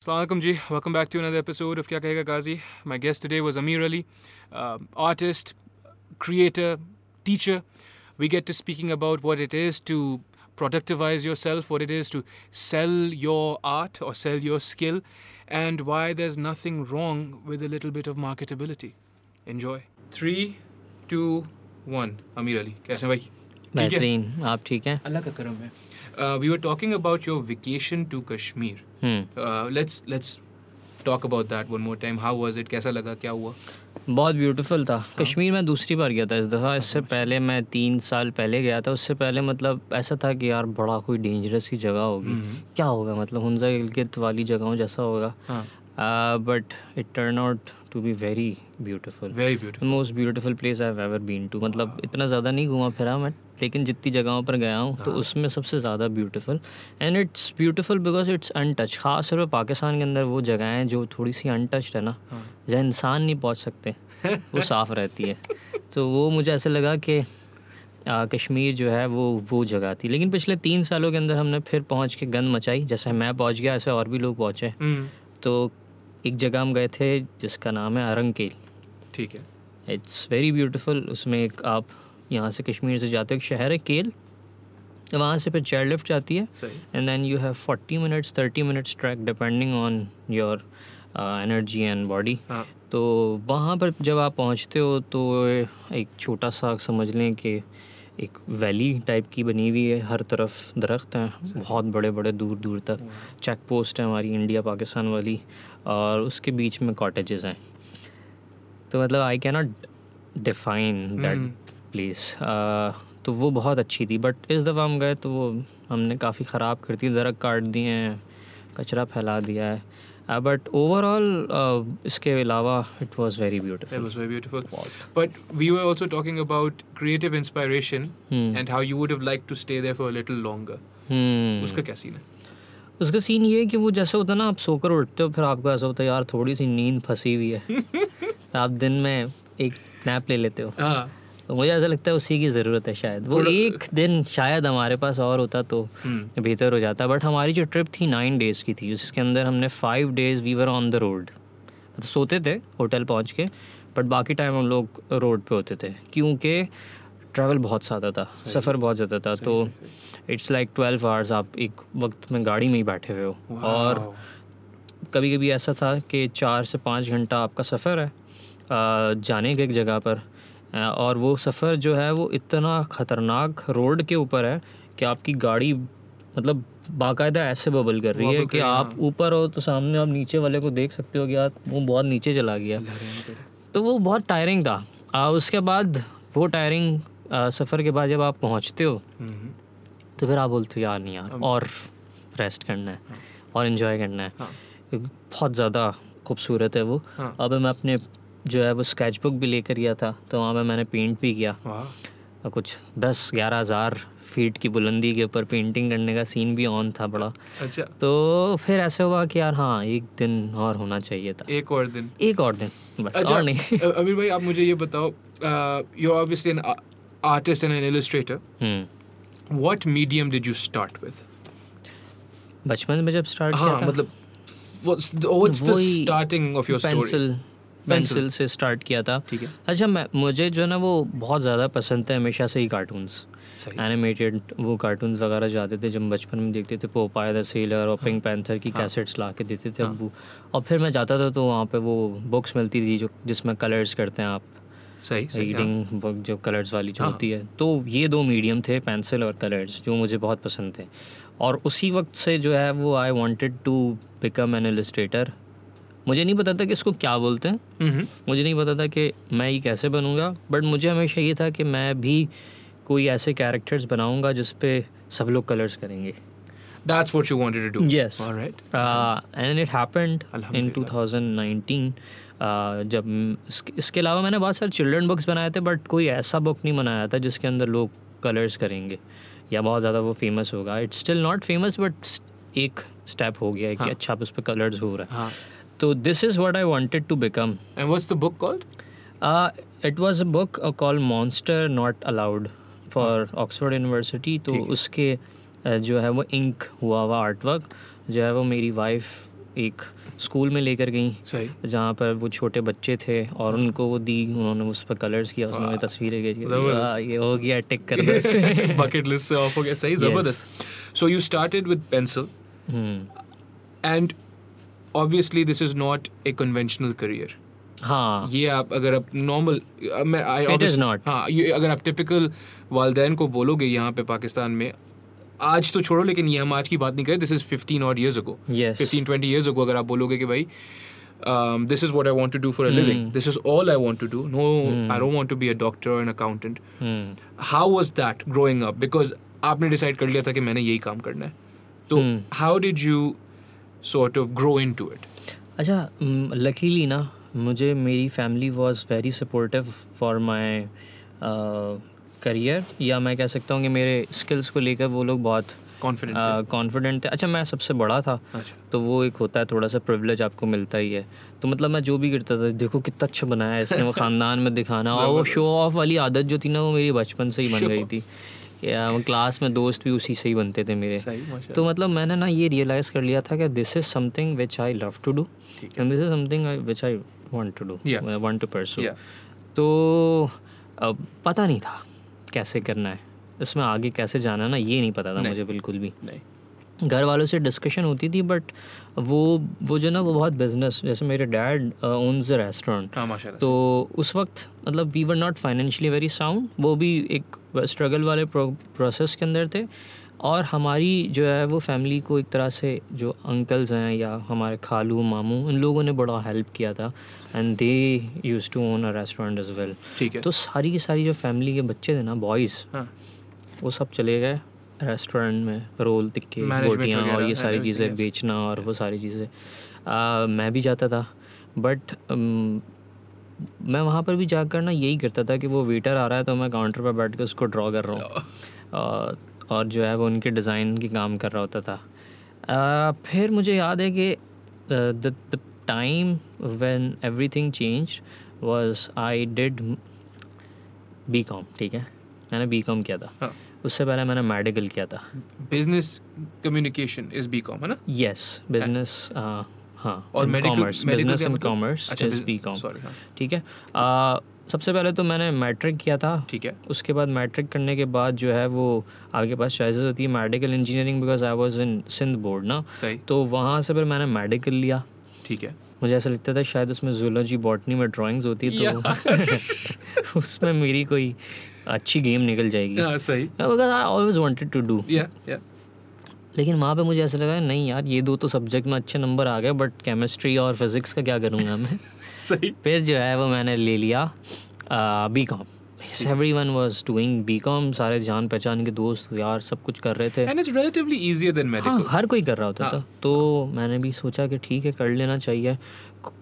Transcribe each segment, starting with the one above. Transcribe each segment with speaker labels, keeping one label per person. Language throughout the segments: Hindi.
Speaker 1: Assalamualaikum ji, welcome back to another episode of Kya Kahega Ghazi. My guest today was Amir Ali, um, artist, creator, teacher. We get to speaking about what it is to productivize yourself, what it is to sell your art or sell your skill, and why there's nothing wrong with a little bit of marketability. Enjoy. Three, two, one. Amir Ali. कैसे हैं भाई? ठीक है?
Speaker 2: बेहतरीन आप ठीक हैं
Speaker 1: अल्लाह का करम है. Uh, we were talking about your vacation to Kashmir.
Speaker 2: Hmm.
Speaker 1: Uh, let's let's talk about that one more time. How was it? कैसा लगा? क्या हुआ?
Speaker 2: बहुत ब्यूटीफुल था कश्मीर मैं दूसरी बार गया था इस दफ़ा इससे पहले मैं तीन साल पहले गया था उससे पहले मतलब ऐसा था कि यार बड़ा कोई डेंजरस ही जगह होगी
Speaker 1: हम्म।
Speaker 2: क्या होगा मतलब हंजा गिलगित वाली जगहों जैसा होगा
Speaker 1: हाँ.
Speaker 2: But it turn out to be very beautiful
Speaker 1: Very beautiful.
Speaker 2: Most beautiful place I ever been to मतलब इतना ज़्यादा नहीं घूमा फिरा मैं लेकिन जितनी जगहों पर गया हूँ तो उसमें सबसे ज़्यादा beautiful and it's beautiful because it's untouch ख़ास तौर पर पाकिस्तान के अंदर वो जगह हैं जो थोड़ी सी अनटच्ड है ना. जहाँ इंसान नहीं पहुँच सकते वो साफ़ रहती है तो वो मुझे ऐसा लगा कि आ, कश्मीर जो है वो वो जगह थी लेकिन पिछले तीन सालों के अंदर हमने फिर पहुँच के गंद मचाई जैसे मैं पहुँच गया ऐसे और भी लोग पहुँचे. तो एक जगह हम गए थे जिसका नाम है अरंगकेल।
Speaker 1: ठीक है.
Speaker 2: इट्स वेरी ब्यूटीफुल उसमें एक आप यहाँ से कश्मीर से जाते हो एक शहर है केल। वहाँ से फिर चेयर लिफ्ट जाती है। And then you have forty minutes thirty minutes track depending on your energy and
Speaker 1: body.
Speaker 2: तो वहाँ पर जब आप पहुँचते हो तो एक छोटा सा समझ लें कि एक वैली टाइप की बनी हुई है। हर तरफ़ दरख्त हैं बहुत बड़े बड़े दूर दूर तक चेक पोस्ट है हमारी इंडिया पाकिस्तान वाली। और उसके बीच में कॉटेजेस हैं तो मतलब I cannot define
Speaker 1: that.
Speaker 2: Place तो वो बहुत अच्छी थी बट इस दफ़ा हम गए तो वो हमने काफ़ी ख़राब कर दी दरख्त काट दिए हैं कचरा फैला दिया है बट ओवरऑल इसके अलावा it
Speaker 1: was very beautiful talking about creative inspiration
Speaker 2: Hmm.
Speaker 1: and how you would have liked to stay there for a little longer.
Speaker 2: Hmm
Speaker 1: उसका क्या सीन है?
Speaker 2: उसका सीन ये है कि वो जैसे होता है ना आप सोकर उठते हो फिर आपको ऐसा होता है यार थोड़ी सी नींद फंसी हुई है। आप दिन में एक नैप ले लेते हो।
Speaker 1: हाँ.
Speaker 2: तो मुझे ऐसा लगता है उसी की ज़रूरत है शायद। वो एक दिन शायद हमारे पास और होता तो
Speaker 1: हम्म.
Speaker 2: बेहतर हो जाता। बट हमारी जो ट्रिप थी नाइन डेज़ की थी उसके अंदर हमने five days we were on the road मतलब सोते थे होटल पहुँच के बट बाकी टाइम हम लोग रोड पे होते थे। क्योंकि ट्रैवल बहुत ज़्यादा था सफ़र बहुत ज़्यादा था तो इट्स लाइक ट्वेल्व आवर्स आप एक वक्त में गाड़ी में ही बैठे हुए हो। और कभी कभी ऐसा था कि चार से पाँच घंटा आपका सफ़र है जाने के एक जगह पर और वो सफ़र जो है वो इतना ख़तरनाक रोड के ऊपर है कि आपकी गाड़ी मतलब बाकायदा ऐसे बबल कर रही है कि आप ऊपर हो तो सामने आप नीचे वाले को देख सकते हो कि यार वो बहुत नीचे चला गया। तो वो बहुत टायरिंग था। आ, उसके बाद वो टायरिंग सफ़र के बाद जब आप पहुँचते हो
Speaker 1: हम्म.
Speaker 2: तो फिर आप बोलते हो यार नहीं यार और रेस्ट करना है और इन्जॉय करना है
Speaker 1: हाँ.
Speaker 2: बहुत ज़्यादा खूबसूरत है वो
Speaker 1: हाँ.
Speaker 2: अब मैं अपने जो है वो स्केच बुक भी लेकर गया था तो वहाँ पे मैंने पेंट भी किया कुछ दस ग्यारह हज़ार फीट की बुलंदी के ऊपर पेंटिंग करने का सीन भी ऑन था बड़ा
Speaker 1: अच्छा.
Speaker 2: तो फिर ऐसे हुआ कि यार हाँ एक दिन और होना चाहिए था
Speaker 1: एक और दिन.
Speaker 2: एक और दिन बस
Speaker 1: अच्छा
Speaker 2: और नहीं
Speaker 1: अमीर भाई आप मुझे ये बताओ you obviously artist and an illustrator
Speaker 2: hmm
Speaker 1: what medium did you start with
Speaker 2: बचपन में जब स्टार्ट किया
Speaker 1: हाँ
Speaker 2: था।
Speaker 1: मतलब what's the, what's the starting of your pencil, story
Speaker 2: pencil pencil से स्टार्ट किया था।
Speaker 1: ठीक है।
Speaker 2: अच्छा मैं मुझे जो है ना वो बहुत ज़्यादा पसंद है हमेशा से ही कार्टून्स
Speaker 1: सही।
Speaker 2: एनिमेटेड वो कार्टून्स वगैरह जो आते थे जब बचपन में देखते थे पोपाया द सेलर और पिंक पैंथर की कैसेट्स ला के देते थे अब्बू और फिर मैं जाता था तो वहाँ पे वो बुक्स मिलती थी जो जिसमें कलर्स करते हैं आप।
Speaker 1: सही हाँ।
Speaker 2: रीडिंग बुक जो कलर्स वाली जो
Speaker 1: हाँ।
Speaker 2: होती है। तो ये दो मीडियम थे पेंसिल और कलर्स जो मुझे बहुत पसंद थे। और उसी वक्त से जो है वो I wanted to become an illustrator मुझे नहीं पता था कि इसको क्या बोलते हैं।
Speaker 1: हम्म।
Speaker 2: मुझे नहीं पता था कि मैं ये कैसे बनूँगा बट मुझे हमेशा ये था कि मैं भी कोई ऐसे कैरेक्टर्स बनाऊँगा जिस पे सब लोग कलर्स करेंगे।
Speaker 1: That's what you wanted to do?
Speaker 2: Yes.
Speaker 1: all right.
Speaker 2: And it happened in
Speaker 1: अल्हम्दुलिल्लाह।
Speaker 2: 2019 uh, जब इसके अलावा मैंने बहुत सारे चिल्ड्रन बुक्स बनाए थे बट कोई ऐसा बुक नहीं बनाया था जिसके अंदर लोग कलर्स करेंगे या बहुत ज़्यादा वो फ़ेमस होगा। It's still not famous but एक स्टेप हो गया है कि
Speaker 1: हाँ।
Speaker 2: अच्छा अब उस पर कलर्स हो रहा है।
Speaker 1: हाँ।
Speaker 2: तो this is what I wanted to become
Speaker 1: and what's the book called?
Speaker 2: It was a book call monster not allowed for Oxford University तो उसके uh, जो है वो इंक हुआ हुआ आर्ट वर्क जो है वो मेरी वाइफ एक स्कूल में लेकर गई। जहाँ पर वो छोटे बच्चे थे और उनको वो दी उन्होंने उस पर कलर्स किया उसमें तस्वीरें। वाह, ये हो गया टिक कर दो इसमें।
Speaker 1: Bucket से off हो गया। सही ज़बरदस्त। You started with pencil
Speaker 2: hmm,
Speaker 1: and obviously this is not a conventional career
Speaker 2: हाँ।
Speaker 1: ये आप अगर आप नॉर्मल मैं
Speaker 2: It is
Speaker 1: obviously-
Speaker 2: not.
Speaker 1: हाँ ये अगर आप टिपिकल वालदेन को बोलोगे यहाँ पे पाकिस्तान में आज तो छोड़ो लेकिन ये हम आज की बात नहीं करें this is 15 odd years ago
Speaker 2: Yes.
Speaker 1: 15 20 years ago अगर आप बोलोगे कि भाई um, want to do for a living
Speaker 2: Hmm.
Speaker 1: this is all I want to do no I don't want to be a doctor or an accountant
Speaker 2: hmm,
Speaker 1: how was that growing up because आपने डिसाइड कर लिया था कि मैंने यही काम करना है तो
Speaker 2: Hmm.
Speaker 1: how did you sort of grow into it
Speaker 2: अच्छा लकीली ना मुझे मेरी family was very supportive for my career या मैं कह सकता हूँ कि मेरे स्किल्स को लेकर वो लोग बहुत कॉन्फिडेंट थे। अच्छा मैं सबसे बड़ा था
Speaker 1: अच्छा।
Speaker 2: तो वो एक होता है थोड़ा सा प्रिविलेज आपको मिलता ही है। तो मतलब मैं जो भी करता था देखो कितना अच्छा बनाया है इसने वो ख़ानदान में दिखाना। और वो शो ऑफ़ वाली आदत जो थी ना वो मेरी बचपन से ही बन गई थी। या क्लास में दोस्त भी उसी से ही बनते थे मेरे। तो मतलब मैंने ना ये रियलाइज़ कर लिया था कि this is something which I
Speaker 1: love
Speaker 2: to do and this is something which I want
Speaker 1: to
Speaker 2: do. Want to
Speaker 1: pursue
Speaker 2: तो पता नहीं था। कैसे करना है? इसमें आगे कैसे जाना है ना ये नहीं पता था
Speaker 1: नहीं।
Speaker 2: मुझे बिल्कुल भी।
Speaker 1: नहीं।
Speaker 2: घर वालों से डिस्कशन होती थी बट वो वो जो ना वो बहुत बिज़नेस जैसे मेरे डैड ओन्स अ रेस्टोरेंट तो उस वक्त मतलब we were not financially very sound वो भी एक स्ट्रगल वाले प्रोसेस के अंदर थे। और हमारी जो है वो फैमिली को एक तरह से जो अंकल्स हैं या हमारे खालू मामू उन लोगों ने बड़ा हेल्प किया था and they use to own a restaurant as well
Speaker 1: ठीक है।
Speaker 2: तो सारी की सारी जो फैमिली के बच्चे थे ना बॉयज़
Speaker 1: हाँ।
Speaker 2: वो सब चले गए रेस्टोरेंट में रोल टिक्के रोटियाँ और ये सारी चीज़ें बेचना और वो सारी चीज़ें। मैं भी जाता था बट मैं वहाँ पर भी जाकर ना यही करता था कि वो वेटर आ रहा है तो मैं काउंटर पर बैठ कर उसको ड्रॉ कर रहा हूँ। और, जो है वो उनके डिज़ाइन की काम कर रहा होता था। फिर मुझे याद है कि the time when everything change was I did B com ठीक है? मैंने बी कॉम किया था।
Speaker 1: हाँ।
Speaker 2: उससे पहले मैंने मेडिकल किया था।
Speaker 1: बिज़नेस कम्युनिकेशन इज़ बीकॉम है ना?
Speaker 2: यस बिज़नेस हाँ
Speaker 1: और business
Speaker 2: and? Commerce
Speaker 1: is B com.
Speaker 2: ठीक है? सबसे पहले तो मैंने मैट्रिक किया था।
Speaker 1: ठीक है।
Speaker 2: उसके बाद मैट्रिक करने के बाद जो है वो आपके पास चॉइसेस होती है medical engineering because I was in Sindh board ना।
Speaker 1: सही।
Speaker 2: तो वहाँ से फिर मैंने मेडिकल लिया।
Speaker 1: ठीक है।
Speaker 2: मुझे ऐसा लगता था शायद उसमें जूलॉजी बॉटनी में ड्राइंग्स होती तो उसमें मेरी कोई अच्छी गेम निकल जाएगी।
Speaker 1: हाँ सही।
Speaker 2: I always wanted
Speaker 1: to do
Speaker 2: लेकिन वहाँ पे मुझे ऐसा लगा नहीं यार ये दो तो सब्जेक्ट में अच्छे नंबर आ गए बट केमिस्ट्री और फिज़िक्स का क्या करूँगा मैं?
Speaker 1: सही।
Speaker 2: फिर जो है वो मैंने ले लिया B com everyone was doing B com सारे जान पहचान के दोस्त यार सब कुछ कर रहे थे।
Speaker 1: And it's relatively easier than
Speaker 2: हाँ
Speaker 1: मेडिकल
Speaker 2: हर कोई कर रहा होता
Speaker 1: हाँ।
Speaker 2: था तो मैंने भी सोचा कि ठीक है कर लेना चाहिए।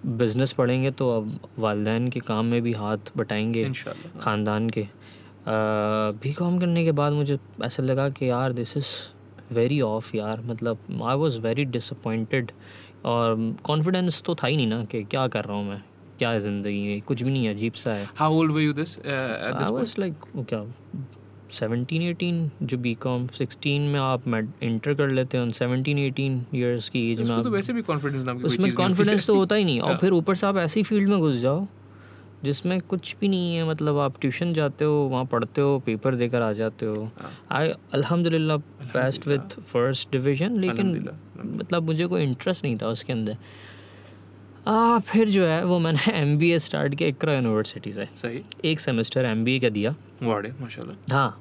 Speaker 2: बिज़नेस पढ़ेंगे तो अब वालदेन के काम में भी हाथ बटाएँगे ख़ानदान के। बी कॉम करने के बाद मुझे ऐसा लगा कि यार दिस इज़ वेरी ऑफ़ यार। मतलब आई वॉज़ वेरी डिसअपॉइंटेड और कॉन्फिडेंस तो था ही नहीं ना कि क्या कर रहा हूँ मैं? क्या है ज़िंदगी में कुछ भी नहीं है अजीब सा है।
Speaker 1: How old were you this
Speaker 2: I
Speaker 1: this
Speaker 2: was like क्या सेवनटीन एटीन जो बी कॉम सिक्सटीन में आप इंटर कर लेते हैं सेवनटीन एटीन ईयर्स की एज में
Speaker 1: तो वैसे भी कॉन्फिडेंस
Speaker 2: उसमें कॉन्फिडेंस तो होता ही नहीं। और। फिर ऊपर से आप ऐसी फ़ील्ड में घुस जाओ जिसमें कुछ भी नहीं है मतलब आप ट्यूशन जाते हो वहाँ पढ़ते हो पेपर देकर आ जाते हो। आई अल्हम्दुलिल्लाह बेस्ट विथ फ़र्स्ट डिवीज़न लेकिन मतलब मुझे कोई इंटरेस्ट नहीं था उसके अंदर। आ, फिर जो है वो मैंने एम बी ए स्टार्ट किया इकरा यूनिवर्सिटी से।
Speaker 1: सही।
Speaker 3: एक सेमेस्टर एम बी ए का दिया।
Speaker 1: वाड़े माशाल्लाह।
Speaker 3: हाँ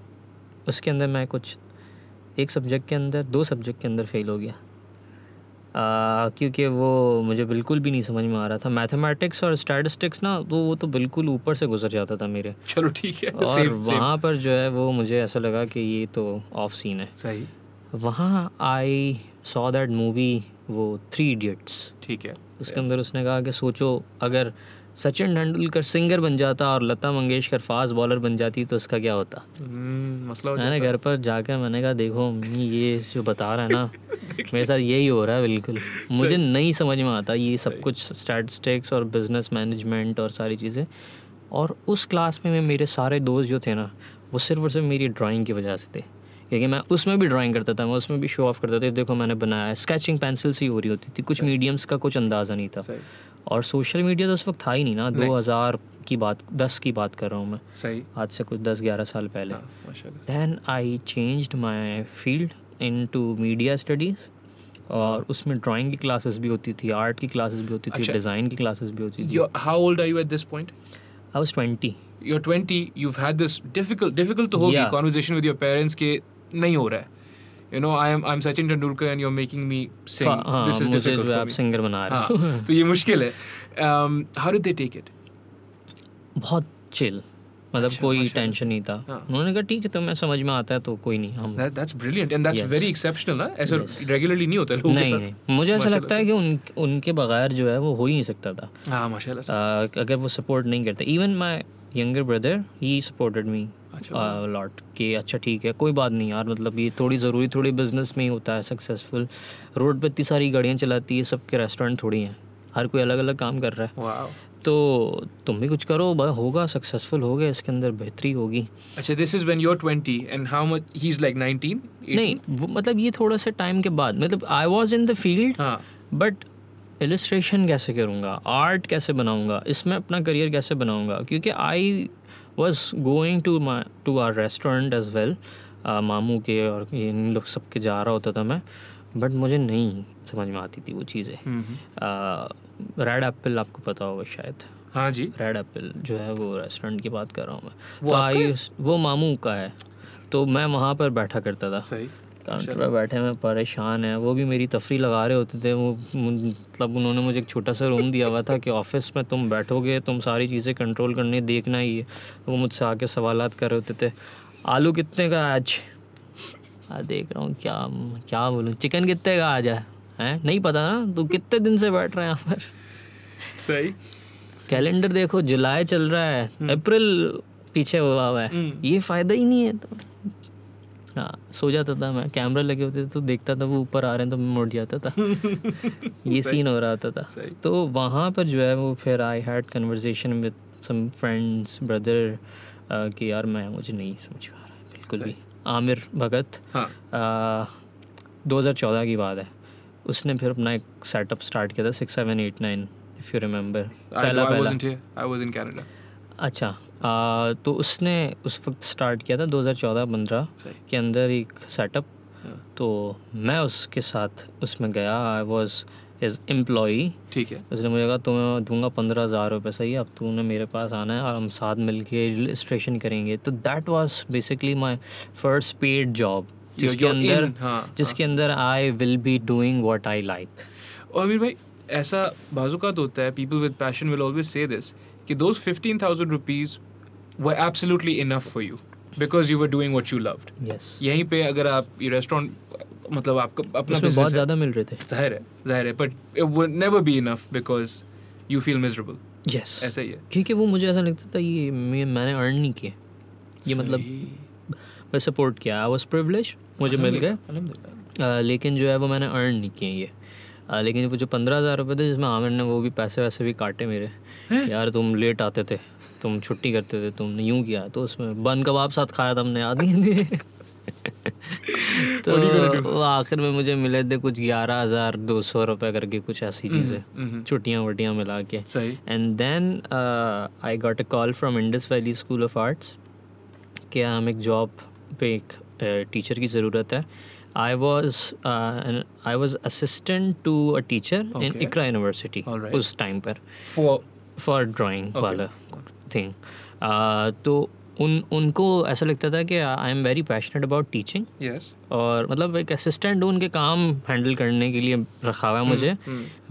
Speaker 3: उसके अंदर मैं कुछ एक सब्जेक्ट के अंदर दो सब्जेक्ट के अंदर फेल हो गया। क्योंकि वो मुझे बिल्कुल भी नहीं समझ में आ रहा था। मैथमेटिक्स और स्टैटिस्टिक्स ना तो वो तो बिल्कुल ऊपर से गुजर जाता था मेरे।
Speaker 1: चलो ठीक है
Speaker 3: और
Speaker 1: सेम सेम
Speaker 3: वहाँ पर जो है वो मुझे ऐसा लगा कि ये तो ऑफ़ सीन है।
Speaker 1: सही।
Speaker 3: वहाँ आई सॉ दैट मूवी वो थ्री इडियट्स
Speaker 1: ठीक है।
Speaker 3: उसके अंदर उसने कहा कि सोचो अगर सचिन तेंदुलकर सिंगर बन जाता और लता मंगेशकर फास्ट बॉलर बन जाती तो उसका क्या होता?
Speaker 1: हम्म, मसला हो
Speaker 3: मैंने घर पर जाकर मैंने कहा देखो मम्मी ये जो बता रहा है ना मेरे साथ यही हो रहा है बिल्कुल। मुझे नहीं समझ में आता ये सब कुछ स्टैटिस्टिक्स और बिज़नेस मैनेजमेंट और सारी चीज़ें। और उस क्लास में मेरे सारे दोस्त जो थे ना वो सिर्फ़ और सिर्फ़ मेरी ड्राइंग की वजह से थे।
Speaker 2: क्योंकि मैं उसमें भी ड्राइंग करता था मैं उसमें भी शो ऑफ़ करता था। देखो मैंने बनाया स्केचिंग पेंसिल से ही हो रही होती थी कुछ मीडियम्स का कुछ अंदाज़ा नहीं था। और सोशल मीडिया तो उस वक्त था ही नहीं ना दो हज़ार की बात दस की बात कर रहा हूँ मैं
Speaker 1: सही
Speaker 2: आज से कुछ दस ग्यारह साल पहले
Speaker 1: हाँ
Speaker 2: then I changed my field into media studies और उसमें ड्राइंग की क्लासेस भी होती थी आर्ट की क्लासेस भी होती थी
Speaker 1: अच्छा।
Speaker 2: डिज़ाइन की क्लासेस भी होती थी
Speaker 1: how old are you at this point?
Speaker 2: I was twenty
Speaker 1: You're 20. You've had this difficult, difficult तो होगी
Speaker 2: Yeah.
Speaker 1: conversation with your parents के नहीं हो रहा है. You know, I am I'm Sachin Tendulkar and you're making me sing.
Speaker 2: हाँ
Speaker 1: this is
Speaker 2: मुझे
Speaker 1: difficult
Speaker 2: जो है आप सिंगर बना रहे हो
Speaker 1: तो ये मुश्किल है. Um, how did they take it?
Speaker 2: बहुत चिल मतलब
Speaker 1: अच्छा,
Speaker 2: कोई। टेंशन नहीं था
Speaker 1: हाँ।
Speaker 2: उन्होंने कहा ठीक है तुम्हें समझ में आता है तो कोई नहीं हम
Speaker 1: brilliant and that's
Speaker 2: Yes.
Speaker 1: very exceptional. ना ऐसा regularly नहीं होता लोगों के साथ.
Speaker 2: नहीं मुझे ऐसा लगता है कि उन उनके बगैर जो है वो हो ही नहीं सकता था
Speaker 1: हाँ माशाल्लाह
Speaker 2: अगर वो सपोर्ट नहीं करते even my younger brother he supported me
Speaker 1: अच्छा,
Speaker 2: लॉट कि अच्छा ठीक है कोई बात नहीं यार मतलब ये थोड़ी ज़रूरी थोड़ी बिज़नेस में ही होता है सक्सेसफुल रोड पे इतनी सारी गाड़ियाँ चलाती है सबके रेस्टोरेंट थोड़ी हैं हर कोई अलग अलग काम कर रहा है। तो तुम भी कुछ करो होगा सक्सेसफुल हो गया इसके अंदर बेहतरी होगी।
Speaker 1: अच्छा this is when you're 20 and how much he's like 19 18?
Speaker 2: नहीं मतलब ये थोड़ा सा टाइम के बाद मतलब I was in the field
Speaker 1: हाँ।
Speaker 2: बट इलस्ट्रेशन कैसे करूँगा आर्ट कैसे बनाऊँगा इसमें अपना करियर कैसे बनाऊँगा क्योंकि I was going to my to our restaurant as well मामू के और इन लोग सब के जा रहा होता था मैं बट मुझे नहीं समझ में आती थी वो चीज़ें। रेड एप्पल आपको पता होगा शायद।
Speaker 1: हाँ जी।
Speaker 2: रेड एप्पल जो है वो रेस्टोरेंट की बात कर रहा हूँ मैं।
Speaker 1: वो
Speaker 2: तो आई वो मामू का है। तो मैं वहाँ पर बैठा करता था।
Speaker 1: सही।
Speaker 2: काउंटर पर बैठे मैं परेशान है। वो भी मेरी तफरी लगा रहे होते थे वो मतलब उन्होंने मुझे एक छोटा सा रूम दिया हुआ था कि ऑफ़िस में तुम बैठोगे तुम सारी चीज़ें कंट्रोल करनी देखना ही है। वो मुझसे आके सवाल कर रहे होते थे आलू कितने का आज? आज देख रहा हूँ क्या क्या बोलूँ चिकन कितने का आज है? हैं? नहीं पता ना तू कितने दिन से बैठ रहे है यहाँ पर?
Speaker 1: सही।
Speaker 2: कैलेंडर देखो जुलाई चल रहा है अप्रैल पीछे हुआ हुआ है।
Speaker 1: हम्म।
Speaker 2: ये फ़ायदा ही नहीं है तो हाँ। सो जाता था मैं कैमरा लगे होते थे तो देखता था वो ऊपर आ रहे हैं तो मैं मुड़ जाता था। ये सीन हो रहा होता था। तो वहाँ पर जो है वो फिर I had conversation with some friends brother कि यार मैं मुझे नहीं समझ पा रहा है बिल्कुल भी। आमिर भगत
Speaker 1: हाँ।
Speaker 2: दो हज़ार चौदह की बात है। उसने फिर अपना एक सेटअप स्टार्ट किया था six seven eight nine if you
Speaker 1: remember
Speaker 2: पहला पहला. अच्छा आ, तो उसने उस वक्त स्टार्ट किया था 2014-15
Speaker 1: सही।
Speaker 2: के अंदर एक सेटअप
Speaker 1: हाँ,
Speaker 2: तो मैं उसके साथ उसमें गया। आई वॉज़ एज एम्प्लॉई
Speaker 1: ठीक है।
Speaker 2: उसने मुझे कहा तुम्हें दूँगा पंद्रह हज़ार रुपये सही अब तूने मेरे पास आना है और हम साथ मिल के रजिस्ट्रेशन करेंगे। तो that was basically my first paid job जिसके अंदर
Speaker 1: in, हाँ,
Speaker 2: जिसके अंदर I will be doing what I like
Speaker 1: और अमीर भाई ऐसा बाजुकात होता है। People with passion will always say this कि those fifteen thousand rupees were absolutely enough for you because you were doing what you loved
Speaker 2: yes
Speaker 1: यहीं पे अगर आप ये रेस्टोरेंट मतलब आपका अपना
Speaker 2: उसमें बहुत ज़्यादा मिल रहे थे।
Speaker 1: ज़ाहिर है ज़ाहिर है but it would never be enough because you feel miserable
Speaker 2: yes
Speaker 1: ऐसा ही है।
Speaker 2: क्योंकि वो मुझे ऐसा लगता था ये मैंने अर्न नहीं किए। ये मतलब मैं सपोर्ट किया। आई वॉज़ प्रिवलेज मुझे मिल गए। लेकिन जो है वो मैंने अर्न नहीं किए ये। अ, लेकिन वो जो पंद्रह हज़ार रुपये थे जिसमें आमिर ने वो भी पैसे वैसे भी काटे मेरे। यार तुम लेट आते थे। तुम छुट्टी करते थे तुमने यूँ किया तो उसमें बन कबाब साथ खाया था हमने याद नहीं है? तो वो आखिर में मुझे मिले थे कुछ ग्यारह हज़ार दो सौ रुपये करके कुछ ऐसी चीज़ें
Speaker 1: हम्म,
Speaker 2: छुट्टियाँ वट्टियाँ मिला के। And then I got a call from Indus Valley School of Arts कि हम एक जॉब पे एक टीचर की ज़रूरत है। I was I was assistant to a teacher in
Speaker 1: Okay.
Speaker 2: Iqra university
Speaker 1: Alright.
Speaker 2: उस टाइम पर।
Speaker 1: For
Speaker 2: for drawing
Speaker 1: Okay.
Speaker 2: वाला। थिंग तो उन उनको ऐसा लगता था कि I am very passionate about teaching
Speaker 1: yes
Speaker 2: और मतलब एक असिस्टेंट हूँ उनके काम हैंडल करने के लिए रखा हुआ है मुझे.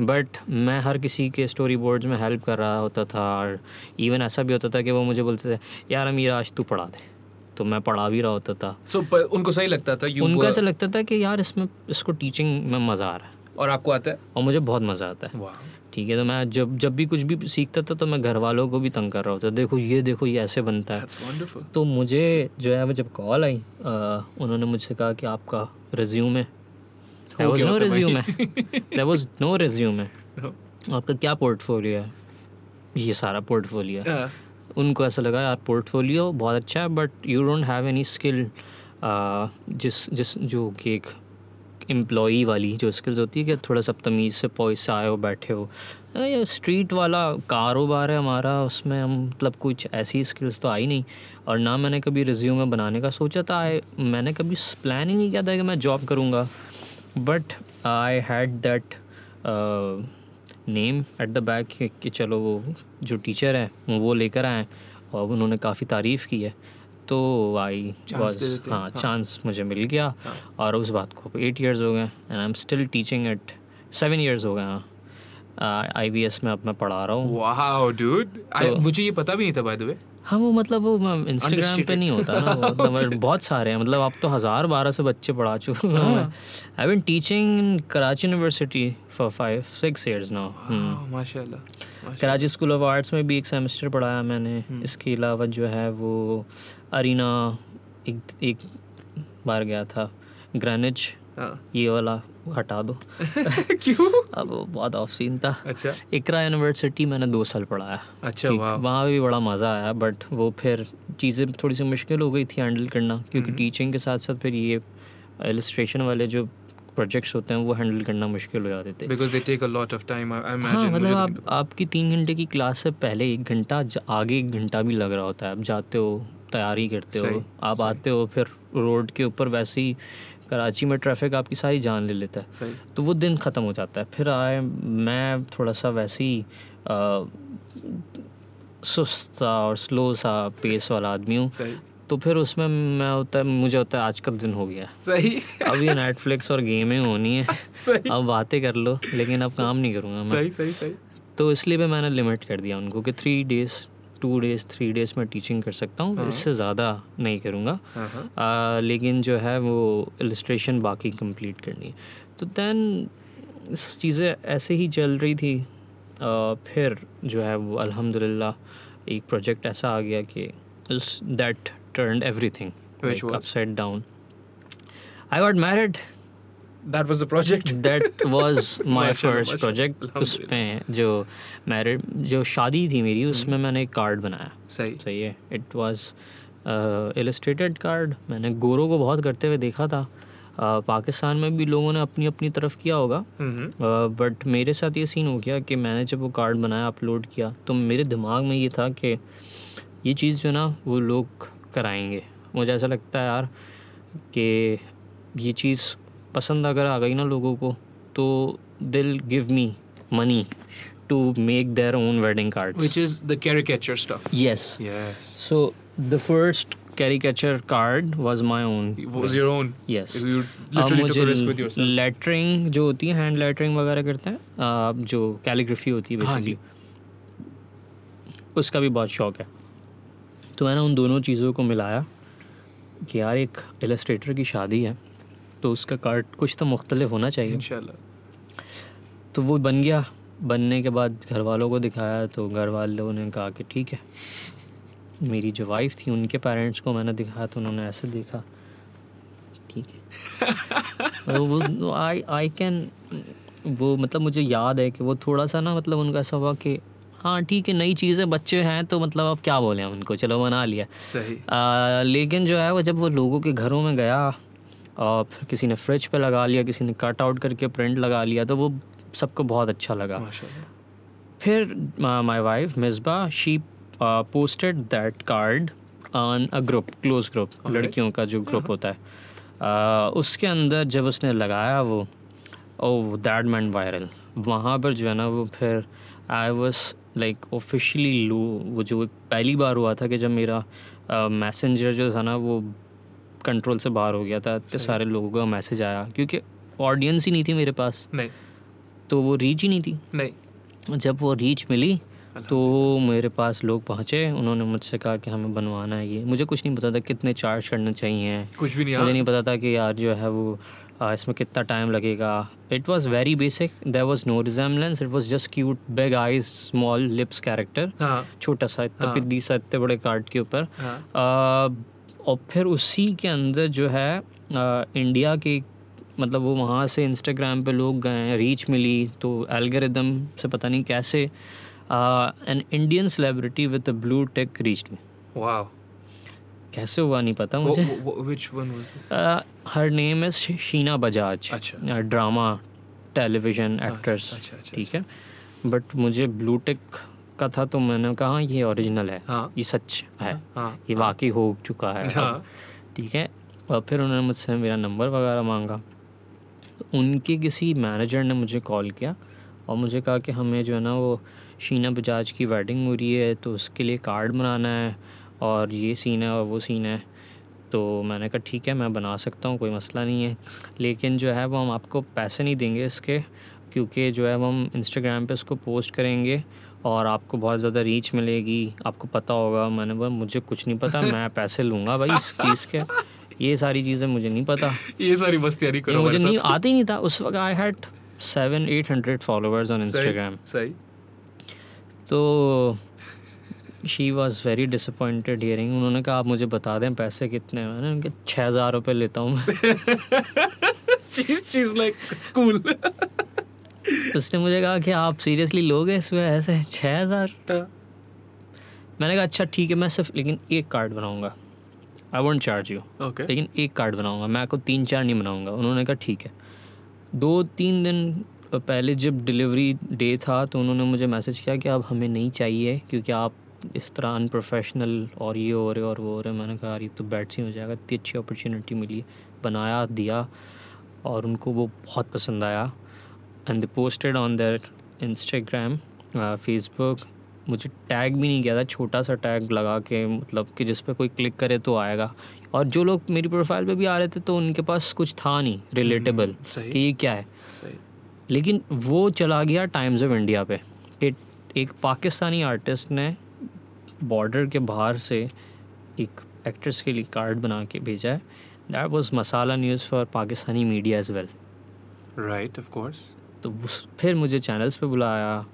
Speaker 2: बट मैं हर किसी के स्टोरी बोर्ड्स में हेल्प कर रहा होता था और इवन ऐसा भी होता था कि वो मुझे बोलते थे यार अमीर आज तू पढ़ा दे. तो मैं पढ़ा भी रहा होता था.
Speaker 1: सो उनको सही लगता था
Speaker 2: उनको ऐसा लगता था कि यार इसमें इसको टीचिंग में मज़ा आ रहा है।
Speaker 1: और आपको आता है?
Speaker 2: और मुझे बहुत मज़ा आता है।
Speaker 1: वाह।
Speaker 2: ठीक है तो मैं जब जब भी कुछ भी सीखता था तो मैं घर वालों को भी तंग कर रहा होता देखो ये देखो ये ऐसे बनता है। तो मुझे जो है वो जब कॉल आई उन्होंने मुझसे कहा कि आपका रिज्यूमे है। वाज
Speaker 1: गया
Speaker 2: नो वाज रिज्यूमे आपका क्या पोर्टफोलियो है? ये सारा पोर्टफोलियो है। उनको ऐसा लगा यार पोर्टफोलियो बहुत अच्छा है but you don't have any skill जिस जिस जो कि एक एम्प्लॉई वाली जो स्किल्स होती है कि थोड़ा सा तमीज़ से पॉइस से आए हो, बैठे हो। ये स्ट्रीट वाला कारोबार है हमारा, उसमें हम मतलब कुछ ऐसी स्किल्स तो आई नहीं। और ना मैंने कभी रिज्यूम बनाने का सोचा था, आए, मैंने कभी प्लान ही नहीं किया था कि मैं जॉब करूँगा। But I had that name at the back कि चलो वो जो टीचर हैं, वो लेकर आए और उन्होंने काफ़ी तारीफ़ की है। तो आई
Speaker 1: देते हैं,
Speaker 2: हाँ
Speaker 1: हाँ।
Speaker 2: चांस मुझे मिल गया
Speaker 1: हाँ।
Speaker 2: और उस बात को एट इयर्स हो गए and I am still teaching eight seven years हो गए हाँ। आई बी एस में अब मैं पढ़ा रहा हूँ।
Speaker 1: वाओ डूड
Speaker 2: तो-
Speaker 1: मुझे ये पता भी नहीं था बाय द वे
Speaker 2: हाँ वो मतलब वो इंस्टाग्राम पे नहीं होता ना वो मतलब बहुत सारे हैं मतलब आप तो हज़ार बारह सौ बच्चे पढ़ा चुके हूँ। I been teaching in Karachi university for five six years now
Speaker 1: माशाल्लाह माशाल्लाह।
Speaker 2: कराची स्कूल ऑफ़ आर्ट्स में भी एक सेमेस्टर पढ़ाया मैंने।
Speaker 1: हम्म।
Speaker 2: इसके अलावा जो है वो अरीना एक एक बार गया था ग्रैनिज
Speaker 1: हाँ।
Speaker 2: ये वाला हटा दो।
Speaker 1: क्यों?
Speaker 2: अब बहुत ऑफ़ सीन था।
Speaker 1: अच्छा।
Speaker 2: इकरा यूनिवर्सिटी मैंने दो साल पढ़ाया
Speaker 1: अच्छा वाह
Speaker 2: वहाँ भी बड़ा मज़ा आया बट वो फिर चीज़ें थोड़ी सी मुश्किल हो गई थी हैंडल करना क्योंकि
Speaker 1: हम्म।
Speaker 2: टीचिंग के साथ साथ फिर ये एलिस्ट्रेशन वाले जो प्रोजेक्ट्स होते हैं वो हैंडल करना मुश्किल हो जाते थे।
Speaker 1: Because they take a lot of time
Speaker 2: I
Speaker 1: imagine
Speaker 2: मतलब आप आपकी तीन घंटे की क्लास से पहले एक घंटा आगे एक घंटा भी लग रहा होता है। आप जाते हो तैयारी करते हो आप। आते हो फिर रोड के ऊपर वैसे ही कराची में ट्रैफ़िक आपकी सारी जान ले लेता है। तो वो दिन ख़त्म हो जाता है। फिर आए मैं थोड़ा सा वैसे ही सुस्त सा और स्लो सा पेस वाला आदमी हूँ। तो फिर उसमें मैं होता है मुझे होता है आज का दिन हो गया
Speaker 1: सही।
Speaker 2: अब ये नेटफ्लिक्स और गेमें होनी है।
Speaker 1: सही।
Speaker 2: अब बातें कर लो लेकिन अब काम नहीं करूँगा मैं।
Speaker 1: सही सही सही।
Speaker 2: तो इसलिए भी मैंने लिमिट कर दिया उनको कि three days two days three days में टीचिंग कर सकता हूँ
Speaker 1: हाँ।
Speaker 2: इससे ज़्यादा नहीं करूँगा।
Speaker 1: हाँ हाँ।
Speaker 2: लेकिन जो है वो इलस्ट्रेशन बाकी कंप्लीट करनी है। तो दैन चीज़ें ऐसे ही चल रही थी। आ, फिर जो है वो अल्हम्दुलिल्लाह एक प्रोजेक्ट ऐसा आ गया कि that turn everything? Upside down
Speaker 1: I got married that
Speaker 2: was the project
Speaker 1: that
Speaker 2: was
Speaker 1: my
Speaker 2: first
Speaker 1: project
Speaker 2: उसमें जो मैरिड जो शादी थी मेरी उसमें मैंने एक कार्ड बनाया।
Speaker 1: सही।
Speaker 2: सही है। इट वाज इलस्ट्रेटेड कार्ड मैंने गोरो को बहुत करते हुए देखा था। Uh, पाकिस्तान में भी लोगों ने अपनी अपनी तरफ़ किया होगा।
Speaker 1: हम्म।
Speaker 2: बट मेरे साथ ये सीन हो गया कि मैंने जब वो कार्ड बनाया अपलोड किया तो मेरे दिमाग में ये था कि ये चीज़ जो ना वो लोग कराएँगे। मुझे ऐसा लगता है यार कि ये चीज़ पसंद अगर आ गई ना लोगों को तो दिल give me money to make their own wedding card
Speaker 1: which is the caricature stuff.
Speaker 2: Yes
Speaker 1: yes.
Speaker 2: So the first caricature card was my own.
Speaker 1: It was your own?
Speaker 2: Yes.
Speaker 1: You
Speaker 2: अब
Speaker 1: literally took
Speaker 2: मुझे
Speaker 1: a risk with yourself.
Speaker 2: Lettering जो होती है हैंड लेटरिंग वगैरह करते हैं आ, जो कैलीग्राफी होती है
Speaker 1: हाँ
Speaker 2: बेसिकली उसका भी बहुत शौक है। तो मैंने उन दोनों चीज़ों को मिलाया कि यार एक इलस्ट्रेटर की शादी है। तो उसका कार्ड कुछ तो मुख्तलिफ़ होना चाहिए।
Speaker 1: इन
Speaker 2: तो वो बन गया। बनने के बाद घर वालों को दिखाया तो घर वालों ने कहा कि ठीक है। मेरी जो वाइफ थी उनके पेरेंट्स को मैंने दिखाया तो उन्होंने ऐसे देखा ठीक है। वो आई आई कैन वो मतलब मुझे याद है कि वो थोड़ा सा ना मतलब उनका ऐसा हुआ कि हाँ ठीक है नई चीज़ें बच्चे हैं तो मतलब अब क्या बोले उनको चलो बना लिया।
Speaker 1: सही।
Speaker 2: आ, लेकिन जो है वो जब वो लोगों के घरों में गया और फिर किसी ने फ्रिज पे लगा लिया किसी ने कट आउट करके प्रिंट लगा लिया तो वो सबको बहुत अच्छा लगा। फिर my wife Misbah she posted that card on a group close
Speaker 1: group
Speaker 2: लड़कियों का जो ग्रुप होता है। Uh, उसके अंदर जब उसने लगाया वो ओ दैट मैन वायरल वहाँ पर जो है ना वो फिर आई वॉज़ लाइक ऑफिशली लो वो जो पहली बार हुआ था कि जब मेरा मैसेंजर जो था ना वो कंट्रोल से बाहर हो गया था इतने सारे लोगों का मैसेज आया क्योंकि ऑडियंस ही नहीं थी मेरे पास।
Speaker 1: नहीं।
Speaker 2: तो वो रीच ही नहीं थी।
Speaker 1: नहीं।
Speaker 2: जब वो रीच मिली तो मेरे पास लोग पहुँचे उन्होंने मुझसे कहा कि हमें बनवाना है ये। मुझे कुछ नहीं पता था कितने चार्ज करने चाहिए
Speaker 1: कुछ भी नहीं
Speaker 2: मुझे
Speaker 1: हाँ
Speaker 2: नहीं पता था कि यार जो है वो आ, इसमें कितना टाइम लगेगा। It was very basic there was no resemblance it was just cute big eyes small lips
Speaker 1: character
Speaker 2: छोटा सा इतना
Speaker 1: हाँ।
Speaker 2: पिद्दी सा इतने बड़े कार्ड के ऊपर।
Speaker 1: हाँ।
Speaker 2: और फिर उसी के अंदर जो है आ, इंडिया के मतलब वो वहाँ से इंस्टाग्राम पे लोग गए रीच मिली तो एल्गोरिदम से पता नहीं कैसे an Indian celebrity with blue tick reach me
Speaker 1: wow
Speaker 2: कैसे हुआ नहीं पता मुझे?
Speaker 1: was this?
Speaker 2: हर नेम है शीना बजाज
Speaker 1: अच्छा।
Speaker 2: ड्रामा टेलीविज़न एक्ट्रेस
Speaker 1: अच्छा, अच्छा,
Speaker 2: ठीक है? बट मुझे ब्लू टिक का था तो मैंने कहा ये ओरिजिनल है
Speaker 1: हाँ।
Speaker 2: ये सच है
Speaker 1: हाँ।
Speaker 2: ये वाकई हो चुका है।
Speaker 1: हाँ।
Speaker 2: ठीक है। और फिर उन्होंने मुझसे मेरा नंबर वगैरह मांगा। तो उनके किसी मैनेजर ने मुझे कॉल किया और मुझे कहा कि हमें जो है ना वो शीना बजाज की वेडिंग हो रही है तो उसके लिए कार्ड बनाना है और ये सीन है और वो सीन है। तो मैंने कहा ठीक है मैं बना सकता हूँ कोई मसला नहीं है। लेकिन जो है वो हम आपको पैसे नहीं देंगे इसके क्योंकि जो है वो हम इंस्टाग्राम पे इसको पोस्ट करेंगे और आपको बहुत ज़्यादा रीच मिलेगी। आपको पता होगा मैंने बोला मुझे कुछ नहीं पता मैं पैसे लूँगा भाई इस चीज़ के। ये सारी चीज़ें मुझे नहीं पता।
Speaker 1: ये सारी बस्तियारी
Speaker 2: ये
Speaker 1: करो
Speaker 2: मुझे नहीं। आती नहीं था। उस वक्त I had seven eight hundred followers
Speaker 1: on
Speaker 2: Instagram
Speaker 1: सही।
Speaker 2: तो she was very disappointed hearing उन्होंने कहा आप मुझे बता दें पैसे कितने हैं? मैंने उनके छः हज़ार रुपये लेता हूँ मैं।
Speaker 1: चीज़ she's like
Speaker 2: उसने मुझे कहा कि आप सीरियसली लोगे इसमें ऐसे छः हज़ार? तो? मैंने कहा अच्छा ठीक है मैं सिर्फ़ लेकिन एक कार्ड बनाऊँगा। I won't charge you
Speaker 1: okay
Speaker 2: लेकिन एक कार्ड बनाऊँगा। मैं आपको तीन चार नहीं बनाऊँगा। उन्होंने कहा ठीक है। दो तीन दिन पहले जब डिलीवरी डे था तो उन्होंने मुझे मैसेज किया कि अब हमें नहीं चाहिए क्योंकि आप इस तरह अनप्रोफेशनल और ये हो रहे और वो हो रहे मैंने कहा ये तो बैड सी हो जाएगा। इतनी अच्छी अपॉर्चुनिटी मिली बनाया दिया और उनको वो बहुत पसंद आया। And they posted on their Instagram Facebook मुझे टैग भी नहीं किया था छोटा सा टैग लगा के मतलब कि जिस पे कोई क्लिक करे तो आएगा। और जो लोग मेरी प्रोफ़ाइल पे भी आ रहे थे तो उनके पास कुछ था नहीं रिलेटेबल कि ये क्या है। लेकिन वो चला गया टाइम्स ऑफ़ इंडिया पे। कि एक पाकिस्तानी आर्टिस्ट ने बॉर्डर के बाहर से एक एक्ट्रेस के लिए कार्ड बना के भेजा है। That was masala news for Pakistani media as well
Speaker 1: right of course
Speaker 2: तो फिर मुझे चैनल्स पे बुलाया।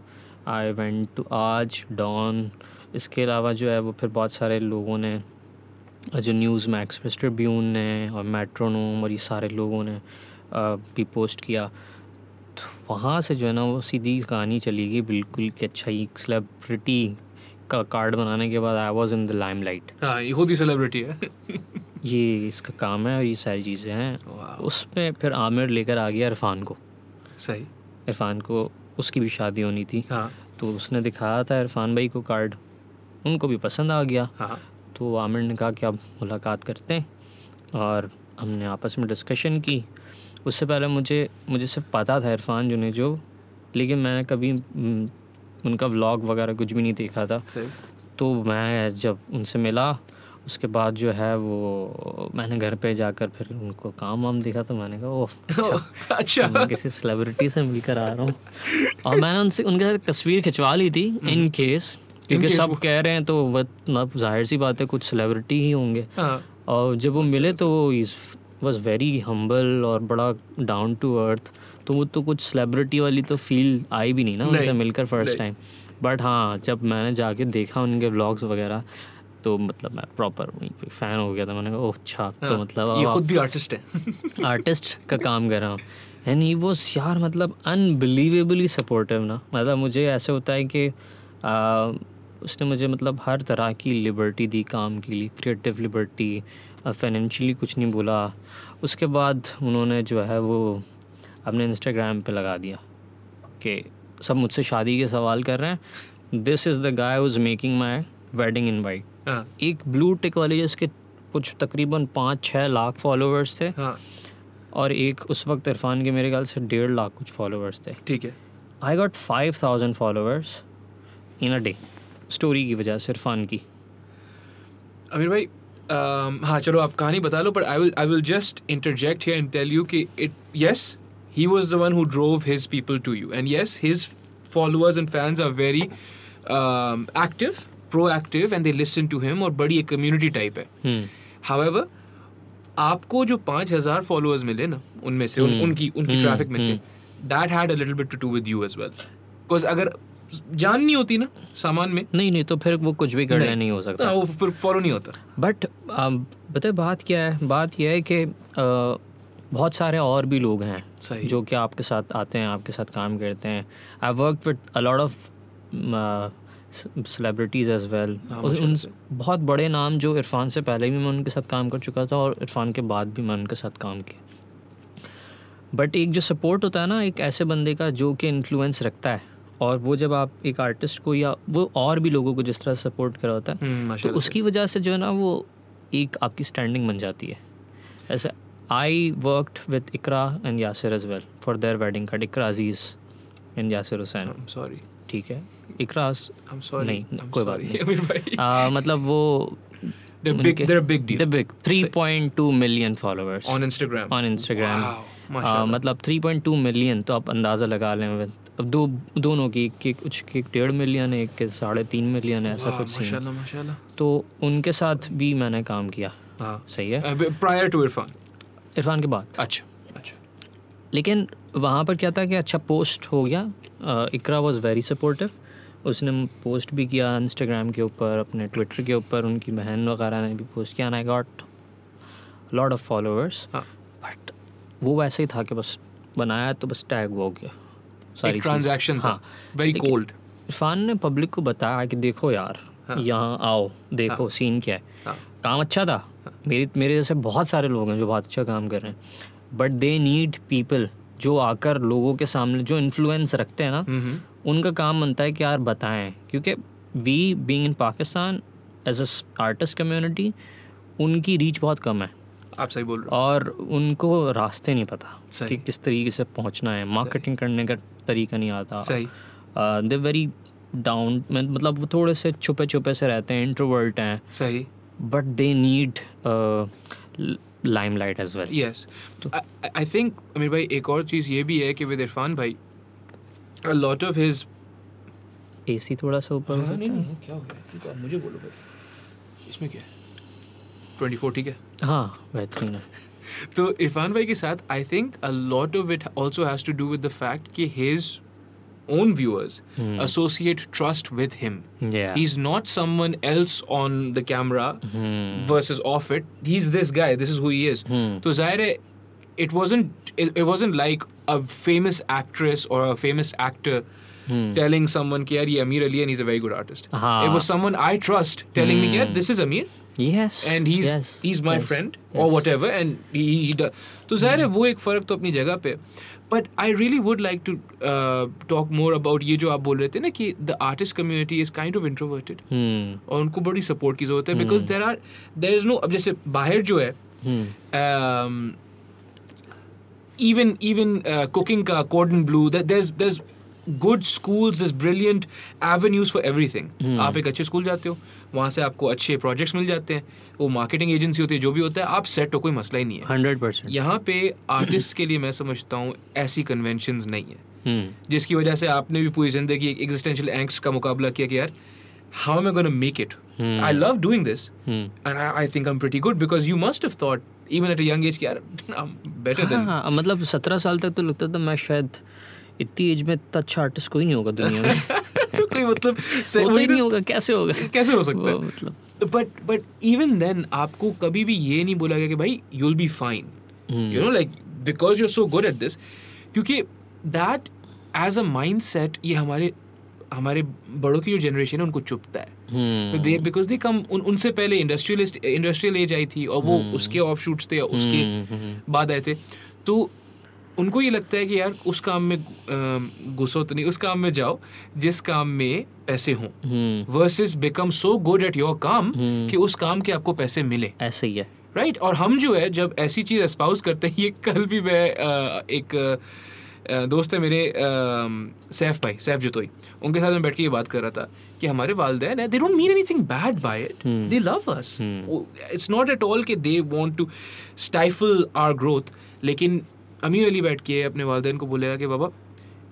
Speaker 2: I went to Aaj Dawn इसके अलावा जो है वो फिर बहुत सारे लोगों ने जो न्यूज़ में एक्सप्रेस ट्रिब्यून ने और मेट्रोनोम और ये सारे लोगों ने भी पोस्ट किया। तो वहाँ से जो है ना वो सीधी कहानी चली गई बिल्कुल कि अच्छा ये सेलिब्रिटी का कार्ड बनाने के बाद I was in the limelight
Speaker 1: हाँ ये खुद ही सेलिब्रिटी है।
Speaker 2: ये इसका काम है और ये सारी चीज़ें हैं। उसमें फिर आमिर लेकर आ गया इरफान को।
Speaker 1: सही।
Speaker 2: इरफान को उसकी भी शादी होनी थी।
Speaker 1: हाँ।
Speaker 2: तो उसने दिखाया था इरफान भाई को कार्ड। उनको भी पसंद आ गया।
Speaker 1: हाँ।
Speaker 2: तो आमिर ने कहा कि अब मुलाकात करते हैं। और हमने आपस में डिस्कशन की। उससे पहले मुझे मुझे सिर्फ़ पता था इरफान जो ने जो लेकिन मैंने कभी उनका व्लॉग वगैरह कुछ भी नहीं देखा था। तो मैं जब उनसे मिला उसके बाद जो है वो मैंने घर पे जाकर फिर उनको काम वाम देखा तो मैंने कहा ओह अच्छा
Speaker 1: अच्छा।
Speaker 2: तो मैं किसी सेलिब्रिटी से मिलकर आ रहा हूँ। और मैंने उनसे उनके साथ तस्वीर खिंचवा ली थी इन केस क्योंकि सब कह रहे हैं तो मतलब ज़ाहिर सी बात है कुछ सेलिब्रिटी ही होंगे।
Speaker 1: हाँ।
Speaker 2: और जब वो मिले तो वो वॉज़ वेरी हम्बल और बड़ा डाउन टू अर्थ तो वो तो कुछ सेलिब्रिटी वाली तो फील आई भी नहीं ना उनसे मिलकर फ़र्स्ट टाइम बट हाँ जब मैंने जाके देखा उनके व्लॉग्स वगैरह तो मतलब मैं प्रॉपर फ़ैन हो गया था। मैंने कहा ओह अच्छा तो
Speaker 1: हाँ,
Speaker 2: मतलब
Speaker 1: ये खुद भी आर्टिस्ट है।
Speaker 2: आर्टिस्ट का काम कर रहा हूँ। एंड ही वॉज़ यार मतलब अनबिलीवेबली सपोर्टिव ना। मतलब मुझे ऐसे होता है कि आ, उसने मुझे मतलब हर तरह की लिबर्टी दी काम के लिए क्रिएटिव लिबर्टी फाइनेंशियली कुछ नहीं बोला। उसके बाद उन्होंने जो है वो अपने इंस्टाग्राम पे लगा दिया कि सब मुझसे शादी के सवाल कर रहे हैं। This is the guy was making my wedding invite
Speaker 1: हाँ।
Speaker 2: एक ब्लू टिक वाली जिसके कुछ तकरीबन पाँच छः लाख फॉलोअर्स थे।
Speaker 1: हाँ।
Speaker 2: और एक उस वक्त इरफान के मेरे ख्याल से डेढ़ लाख कुछ फॉलोअर्स थे।
Speaker 1: ठीक है।
Speaker 2: I got five thousand followers in a day story की वजह से इरफान की।
Speaker 1: अमीर भाई um, हाँ चलो आप कहानी बता लो but I will I will just interject here and tell you कि it yes he was the one who drove his people to you and yes his followers and fans are very um, proactive and they listen to him और बड़ी एक community type है।
Speaker 2: हम्म।
Speaker 1: आपको जो पाँच हज़ार फॉलोअर्स मिले ना उनमें से उन,
Speaker 2: हम्म,
Speaker 1: उनकी उनकी
Speaker 2: हम्म,
Speaker 1: ट्रैफ़िक में से that had a little bit to do with you as well because अगर जान नहीं होती ना सामान में
Speaker 2: नहीं नहीं तो फिर वो कुछ भी करना नहीं,
Speaker 1: नहीं।
Speaker 2: हो सकता।
Speaker 1: तो वो फिर फॉलो नहीं होता।
Speaker 2: बट बताए बात क्या है? बात यह है कि बहुत सारे और भी लोग हैं जो कि आपके साथ आते हैं आपके साथ काम करते हैं। I work with a lot of celebrities as
Speaker 1: well
Speaker 2: उन बहुत बड़े नाम जो इरफान से पहले भी मैं उनके साथ काम कर चुका था और इरफान के बाद भी मैं उनके साथ काम किया। बट एक जो सपोर्ट होता है ना एक ऐसे बंदे का जो कि इन्फ्लुएंस रखता है और वो जब आप एक आर्टिस्ट को या वो और भी लोगों को जिस तरह सपोर्ट करा होता है
Speaker 1: हम्म,
Speaker 2: तो उसकी वजह से जो है ना वो एक आपकी स्टैंडिंग बन जाती है। ऐसे I worked with Iqra and Yasir as well for their wedding card Iqra Aziz and Yasir
Speaker 1: Hussain sorry
Speaker 2: ठीक है? Iqra
Speaker 1: I'm sorry.
Speaker 2: नहीं, कोई बात नहीं। आ, मतलब वो
Speaker 1: They're big. They're a big deal.
Speaker 2: the big 3.2 million followers
Speaker 1: On Instagram.
Speaker 2: on Instagram
Speaker 1: Wow.
Speaker 2: आ, मतलब 3.2 मिलियन तो आप अंदाज़ा लगा लें अब दो दोनों की के कुछ के डेढ़ मिलियन है एक के साढ़े तीन मिलियन है ऐसा कुछ।
Speaker 1: माशाल्लाह माशाल्लाह
Speaker 2: तो उनके साथ भी मैंने काम किया
Speaker 1: हाँ
Speaker 2: सही है
Speaker 1: prior to इरफान
Speaker 2: इरफान के बाद
Speaker 1: अच्छा अच्छा
Speaker 2: लेकिन वहाँ पर क्या था कि अच्छा पोस्ट हो गया इकरा वॉज़ वेरी सपोर्टिव उसने पोस्ट भी किया इंस्टाग्राम के ऊपर अपने ट्विटर के ऊपर उनकी बहन वगैरह ने भी पोस्ट किया I got lot of followers
Speaker 1: हाँ।
Speaker 2: बट वो वैसे ही था कि बस बनाया तो बस टैग वो हो गया। सारी।
Speaker 1: ट्रांजैक्शन
Speaker 2: हाँ।
Speaker 1: वेरी कोल्ड
Speaker 2: इरफान ने पब्लिक को बताया कि देखो यार
Speaker 1: हाँ।
Speaker 2: यहाँ आओ देखो सीन क्या है।
Speaker 1: हाँ।
Speaker 2: काम अच्छा था। मेरे मेरे जैसे बहुत सारे लोग हैं जो बहुत अच्छा काम कर रहे हैं। बट दे नीड पीपल जो आकर लोगों के सामने जो इन्फ्लुएंस रखते हैं ना
Speaker 1: हम्म।
Speaker 2: उनका काम बनता है कि यार बताएँ क्योंकि we being in Pakistan as a artist community उनकी रीच बहुत कम है।
Speaker 1: आप सही बोल रहे हो।
Speaker 2: और उनको रास्ते नहीं पता। कि किस तरीके से पहुँचना है। मार्केटिंग करने का तरीका नहीं आता।
Speaker 1: सही।
Speaker 2: दे वेरी डाउन मतलब वो थोड़े से छुपे छुपे से रहते हैं इंट्रोवर्ट हैं।
Speaker 1: सही।
Speaker 2: But they need limelight as well
Speaker 1: yes I think Amir भाई एक और चीज़ ये भी है कि विद इरफान भाई a lot of his
Speaker 2: AC थोड़ा सा ऊपर हाँ,
Speaker 1: नहीं नहीं क्या हो गया? मुझे बोलो भाई। इसमें क्या ट्वेंटी फोर ठीक है?
Speaker 2: हाँ बेहतरीन तो है।
Speaker 1: तो इरफान भाई के साथ I think a lot of it also has to do with the fact कि his own viewers associate trust with him
Speaker 2: he
Speaker 1: is not someone else on the camera versus off it he is this guy this is who he is
Speaker 2: तो
Speaker 1: ज़ाहिर है it wasn't it wasn't like a famous actress or a famous actor
Speaker 2: Hmm.
Speaker 1: telling someone कि यार ये Amir Ali and he's a very good artist.
Speaker 2: हाँ.
Speaker 1: It was someone I trust telling hmm. me कि this is Amir
Speaker 2: Yes.
Speaker 1: and he's
Speaker 2: yes,
Speaker 1: he's my
Speaker 2: yes,
Speaker 1: friend
Speaker 2: yes.
Speaker 1: or whatever and he, he does तो ज़ाहिर है वो एक फ़र्क तो अपनी जगह पे but I really would like to talk more about ये जो आप बोल रहे थे ना कि the artist community is kind of introverted
Speaker 2: Hmm.
Speaker 1: और उनको बड़ी सपोर्ट की ज़रूरत है because there are there is no अब जैसे बाहर जो है
Speaker 2: Hmm.
Speaker 1: um, even even uh, cooking ka cordon bleu that there's there's good schools there's brilliant avenues for everything आप एक अच्छे स्कूल जाते हो वहाँ से आपको अच्छे प्रोजेक्ट्स मिल जाते हैं वो मार्केटिंग एजेंसी होती है जो भी होता है आप सेट हो कोई मसला ही नहीं है
Speaker 2: Hundred percent.
Speaker 1: यहाँ पे आर्टिस्ट के लिए मैं समझता हूँ ऐसी कन्वेंशंस नहीं है
Speaker 2: Hmm.
Speaker 1: जिसकी वजह से आपने भी पूरी ज़िंदगी एक एग्जिस्टेंशियल एंक्स का मुकाबला किया कि यार how am I gonna make it
Speaker 2: Hmm.
Speaker 1: I love doing this
Speaker 2: Hmm.
Speaker 1: and I, I think I'm pretty good because you must have at a young age कि यार better
Speaker 2: हाँ, मतलब सत्रह साल तक तो लगता था मैं शायद इतनी एज में इतना अच्छा आर्टिस्ट कोई नहीं होगा दुनिया में
Speaker 1: कोई मतलब से-
Speaker 2: होता ही नहीं होगा कैसे होगा
Speaker 1: कैसे हो सकता है
Speaker 2: मतलब
Speaker 1: बट बट इवन देन आपको कभी भी ये नहीं बोला गया कि भाई you'll be fine
Speaker 2: Hmm.
Speaker 1: you know like because you're so good at this क्योंकि that as a mindset ये हमारे हमारे बड़ों की जो जनरेशन है उनको चुपता है. दे बिकॉज़ दे कम उन, उनसे पहले इंडस्ट्रियलिस्ट इंडस्ट्रियल एज आई थी और वो उसके ऑफ़ शूट्स थे उसके बाद आए थे तो उनको ये लगता है कि यार उस काम में घुसो तो नहीं उस काम में जाओ जिस काम में पैसे हों. Versus become so good at your काम
Speaker 2: Hmm.
Speaker 1: कि उस काम के आपको पैसे मिले।
Speaker 2: ऐसे ही है।
Speaker 1: Right right? और हम जो है जब ऐसी चीज़ एस्पाउस करते हैं ये कल भी मैं एक दोस्त है मेरे सैफ भाई सैफ जतोई। उनके साथ में बैठ के ये बात कर रहा था कि हमारे वालदे है they don't mean anything bad
Speaker 2: by
Speaker 1: it they love
Speaker 2: us
Speaker 1: it's not at all के they want to stifle our growth लेकिन अमीर अली बैठ के अपने वालदेन को बोलेगा कि बाबा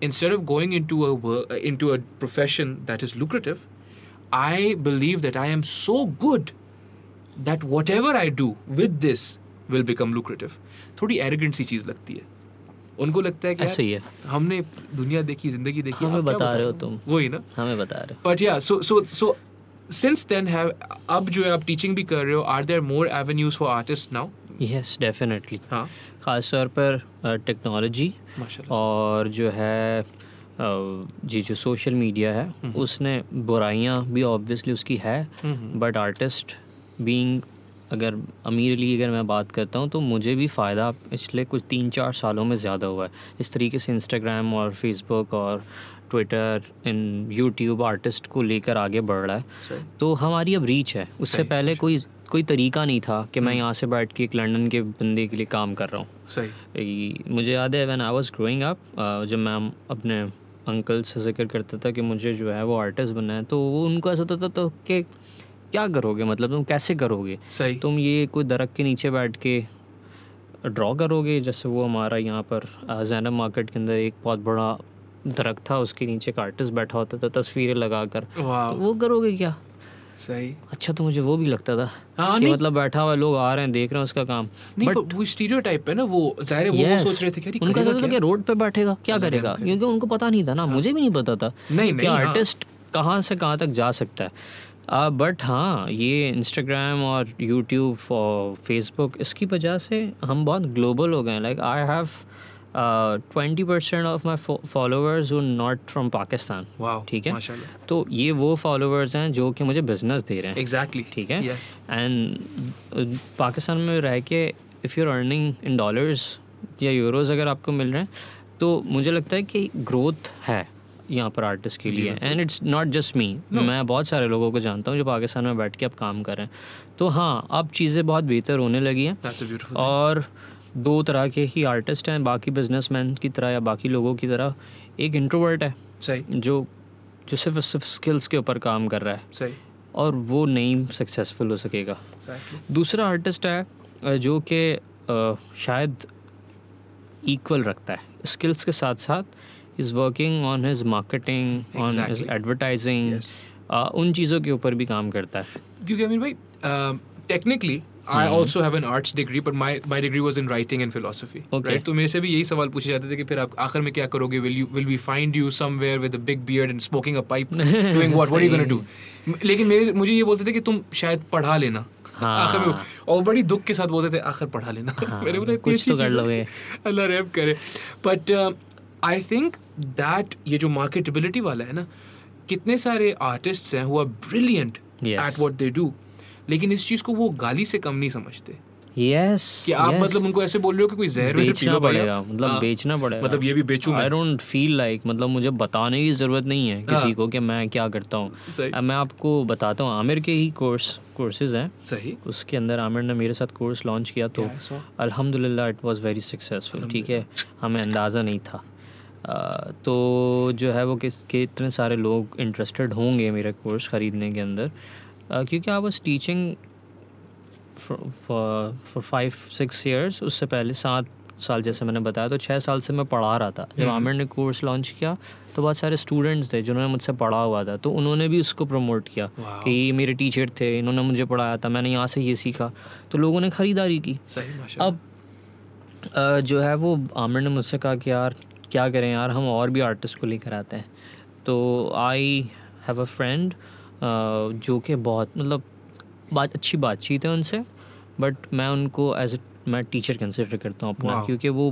Speaker 1: instead of going into into a profession that is lucrative I believe that I am so good that whatever I do with this will become lucrative थोड़ी एरिगेंट सी चीज़ लगती है। उनको लगता है कि
Speaker 2: ऐसे ही है।
Speaker 1: हमने दुनिया देखी ज़िंदगी देखी
Speaker 2: हमें
Speaker 1: क्या
Speaker 2: बता रहे हो तुम।
Speaker 1: वही ना?
Speaker 2: हमें बता रहे
Speaker 1: हो। But yeah so so so since then have अब जो है आप टीचिंग भी कर रहे हो are there more avenues for artists now
Speaker 2: yes definitely
Speaker 1: हाँ।
Speaker 2: ख़ास तौर पर टेक्नोलॉजी
Speaker 1: माशाल्लाह।
Speaker 2: और जो है जी जो सोशल मीडिया है
Speaker 1: हम्म।
Speaker 2: उसने बुराइयाँ भी ऑब्वियसली उसकी है। बट आर्टिस्ट बीइंग अगर अमीरली अगर मैं बात करता हूँ तो मुझे भी फ़ायदा पिछले कुछ तीन चार सालों में ज़्यादा हुआ है। इस तरीके से इंस्टाग्राम और फेसबुक और ट्विटर इन यूट्यूब आर्टिस्ट को लेकर आगे बढ़ रहा है। तो हमारी अब रीच है। उससे पहले कोई कोई तरीका नहीं था कि
Speaker 1: हम्म।
Speaker 2: मैं यहाँ से बैठ के एक लंदन के बंदे के लिए काम कर रहा हूँ।
Speaker 1: सही।
Speaker 2: मुझे याद है when I was growing up जब मैं अपने अंकल से ज़िक्र करता था कि मुझे जो है वो आर्टिस्ट बनना है तो वो उनको ऐसा होता था तो कि क्या करोगे? मतलब तुम कैसे करोगे?
Speaker 1: सही।
Speaker 2: तुम ये कोई दरख्त के नीचे बैठ के ड्रॉ करोगे? जैसे वो हमारा यहाँ पर जैनब मार्केट के अंदर एक बहुत बड़ा दरख्त था उसके नीचे एक आर्टिस्ट बैठा होता था तस्वीरें लगाकर। तो वो करोगे क्या?
Speaker 1: सही।
Speaker 2: अच्छा तो मुझे वो भी लगता था
Speaker 1: हाँ
Speaker 2: कि मतलब बैठा हुआ लोग आ रहे हैं देख रहे हैं उसका काम।
Speaker 1: नहीं
Speaker 2: बट
Speaker 1: पर वो स्टीरियोटाइप है ना वो ज़ाहिर है वो वो सोच रहे थे कि
Speaker 2: उनका था कि रोड पे बैठेगा क्या करेगा? क्योंकि उनको पता नहीं था ना मुझे भी नहीं पता था
Speaker 1: नहीं नहीं हाँ।
Speaker 2: आर्टिस्ट कहाँ से कहाँ तक जा सकता है। बट हाँ ये इंस्टाग्राम और यूट्यूब और फेसबुक इसकी वजह से हम बहुत ग्लोबल हो गए हैं। Like I have twenty percent of my followers वो नॉट फ्रॉम पाकिस्तान ठीक है? तो ये वो फॉलोअर्स हैं जो कि मुझे बिज़नेस दे रहे हैं।
Speaker 1: एग्जैक्टली
Speaker 2: ठीक है? एंड पाकिस्तान में रह के if you earning in dollars या यूरोज अगर आपको मिल रहे हैं तो मुझे लगता है कि ग्रोथ है। यहाँ पर आर्टिस्ट के लिए। And it's not just me मैं बहुत सारे लोगों को जानता हूँ जो पाकिस्तान में बैठ के अब काम कर रहे हैं। तो हाँ अब चीज़ें बहुत बेहतर होने लगी हैं। और दो तरह के ही आर्टिस्ट हैं बाकी बिजनेसमैन की तरह या बाकी लोगों की तरह। एक इंट्रोवर्ट है
Speaker 1: सही।
Speaker 2: जो जो सिर्फ़ सिर्फ़ स्किल्स के ऊपर काम कर रहा है।
Speaker 1: सही।
Speaker 2: और वो नहीं सक्सेसफुल हो सकेगा। दूसरा आर्टिस्ट है जो कि शायद इक्वल रखता है। स्किल्स के साथ साथ is working on his marketing
Speaker 1: on
Speaker 2: his
Speaker 1: advertising
Speaker 2: उन चीज़ों के ऊपर भी काम करता है।
Speaker 1: क्योंकि अमीर भाई
Speaker 2: technically
Speaker 1: I. Also have an arts degree but my my degree was in writing and
Speaker 2: philosophy
Speaker 1: right तो मेरे से भी यही सवाल पूछे जाते थे कि फिर आप आखिर में क्या करोगे? Will you will we find you somewhere with big beard and smoking a pipe doing what what you gonna do लेकिन मेरे मुझे ये बोलते थे कि तुम शायद पढ़ा लेना।
Speaker 2: हाँ।
Speaker 1: आखिर में और बड़ी दुख के साथ बोलते थे आखिर पढ़ा लेना।
Speaker 2: हाँ,
Speaker 1: मैंने बोला
Speaker 2: कुछ तो कर लोगे।
Speaker 1: अल्लाह रहम करे। बट आई थिंक दैट ये जो मार्केटेबिलिटी वाला है ना कितने सारे आर्टिस्ट्स हैं who are
Speaker 2: brilliant
Speaker 1: at what they do लेकिन इस चीज़ को वो गाली से कम नहीं समझते।
Speaker 2: यस
Speaker 1: कि आप yes. मतलब उनको ऐसे बोल रहे हो कि कोई जहर
Speaker 2: बेचना पड़ेगा मतलब
Speaker 1: हाँ,
Speaker 2: बेचना पड़ेगा।
Speaker 1: मतलब ये भी बेचूं
Speaker 2: आई डोंट फील लाइक मतलब मुझे बताने की ज़रूरत नहीं है किसी
Speaker 1: हाँ।
Speaker 2: को कि मैं क्या करता हूँ। मैं आपको बताता हूँ आमिर के ही कोर्स कोर्सेज हैं।
Speaker 1: सही।
Speaker 2: उसके अंदर आमिर ने मेरे साथ कोर्स लॉन्च किया तो. अल्हम्दुलिल्लाह इट वाज वेरी सक्सेसफुल ठीक है? हमें अंदाज़ा नहीं था। तो जो है वो किस के इतने सारे लोग इंटरेस्टेड होंगे मेरे कोर्स ख़रीदने के अंदर? क्योंकि I was teaching for five six years उससे पहले सात साल जैसे मैंने बताया तो छः साल से मैं पढ़ा रहा था। जब आमिर ने कोर्स लॉन्च किया तो बहुत सारे स्टूडेंट्स थे जिन्होंने मुझसे पढ़ा हुआ था तो उन्होंने भी उसको प्रमोट किया कि ये मेरे टीचर थे इन्होंने मुझे पढ़ाया था मैंने यहाँ से ये सीखा तो लोगों ने ख़रीदारी की।
Speaker 1: सही
Speaker 2: अब जो है वो आमिर ने मुझसे कहा कि यार क्या करें यार हम और भी आर्टिस्ट को लेकर आते हैं तो आई हैव अ फ्रेंड जो कि बहुत मतलब बात अच्छी बातचीत है उनसे बट मैं उनको एज मैं टीचर कंसिडर करता हूँ अपना. क्योंकि वो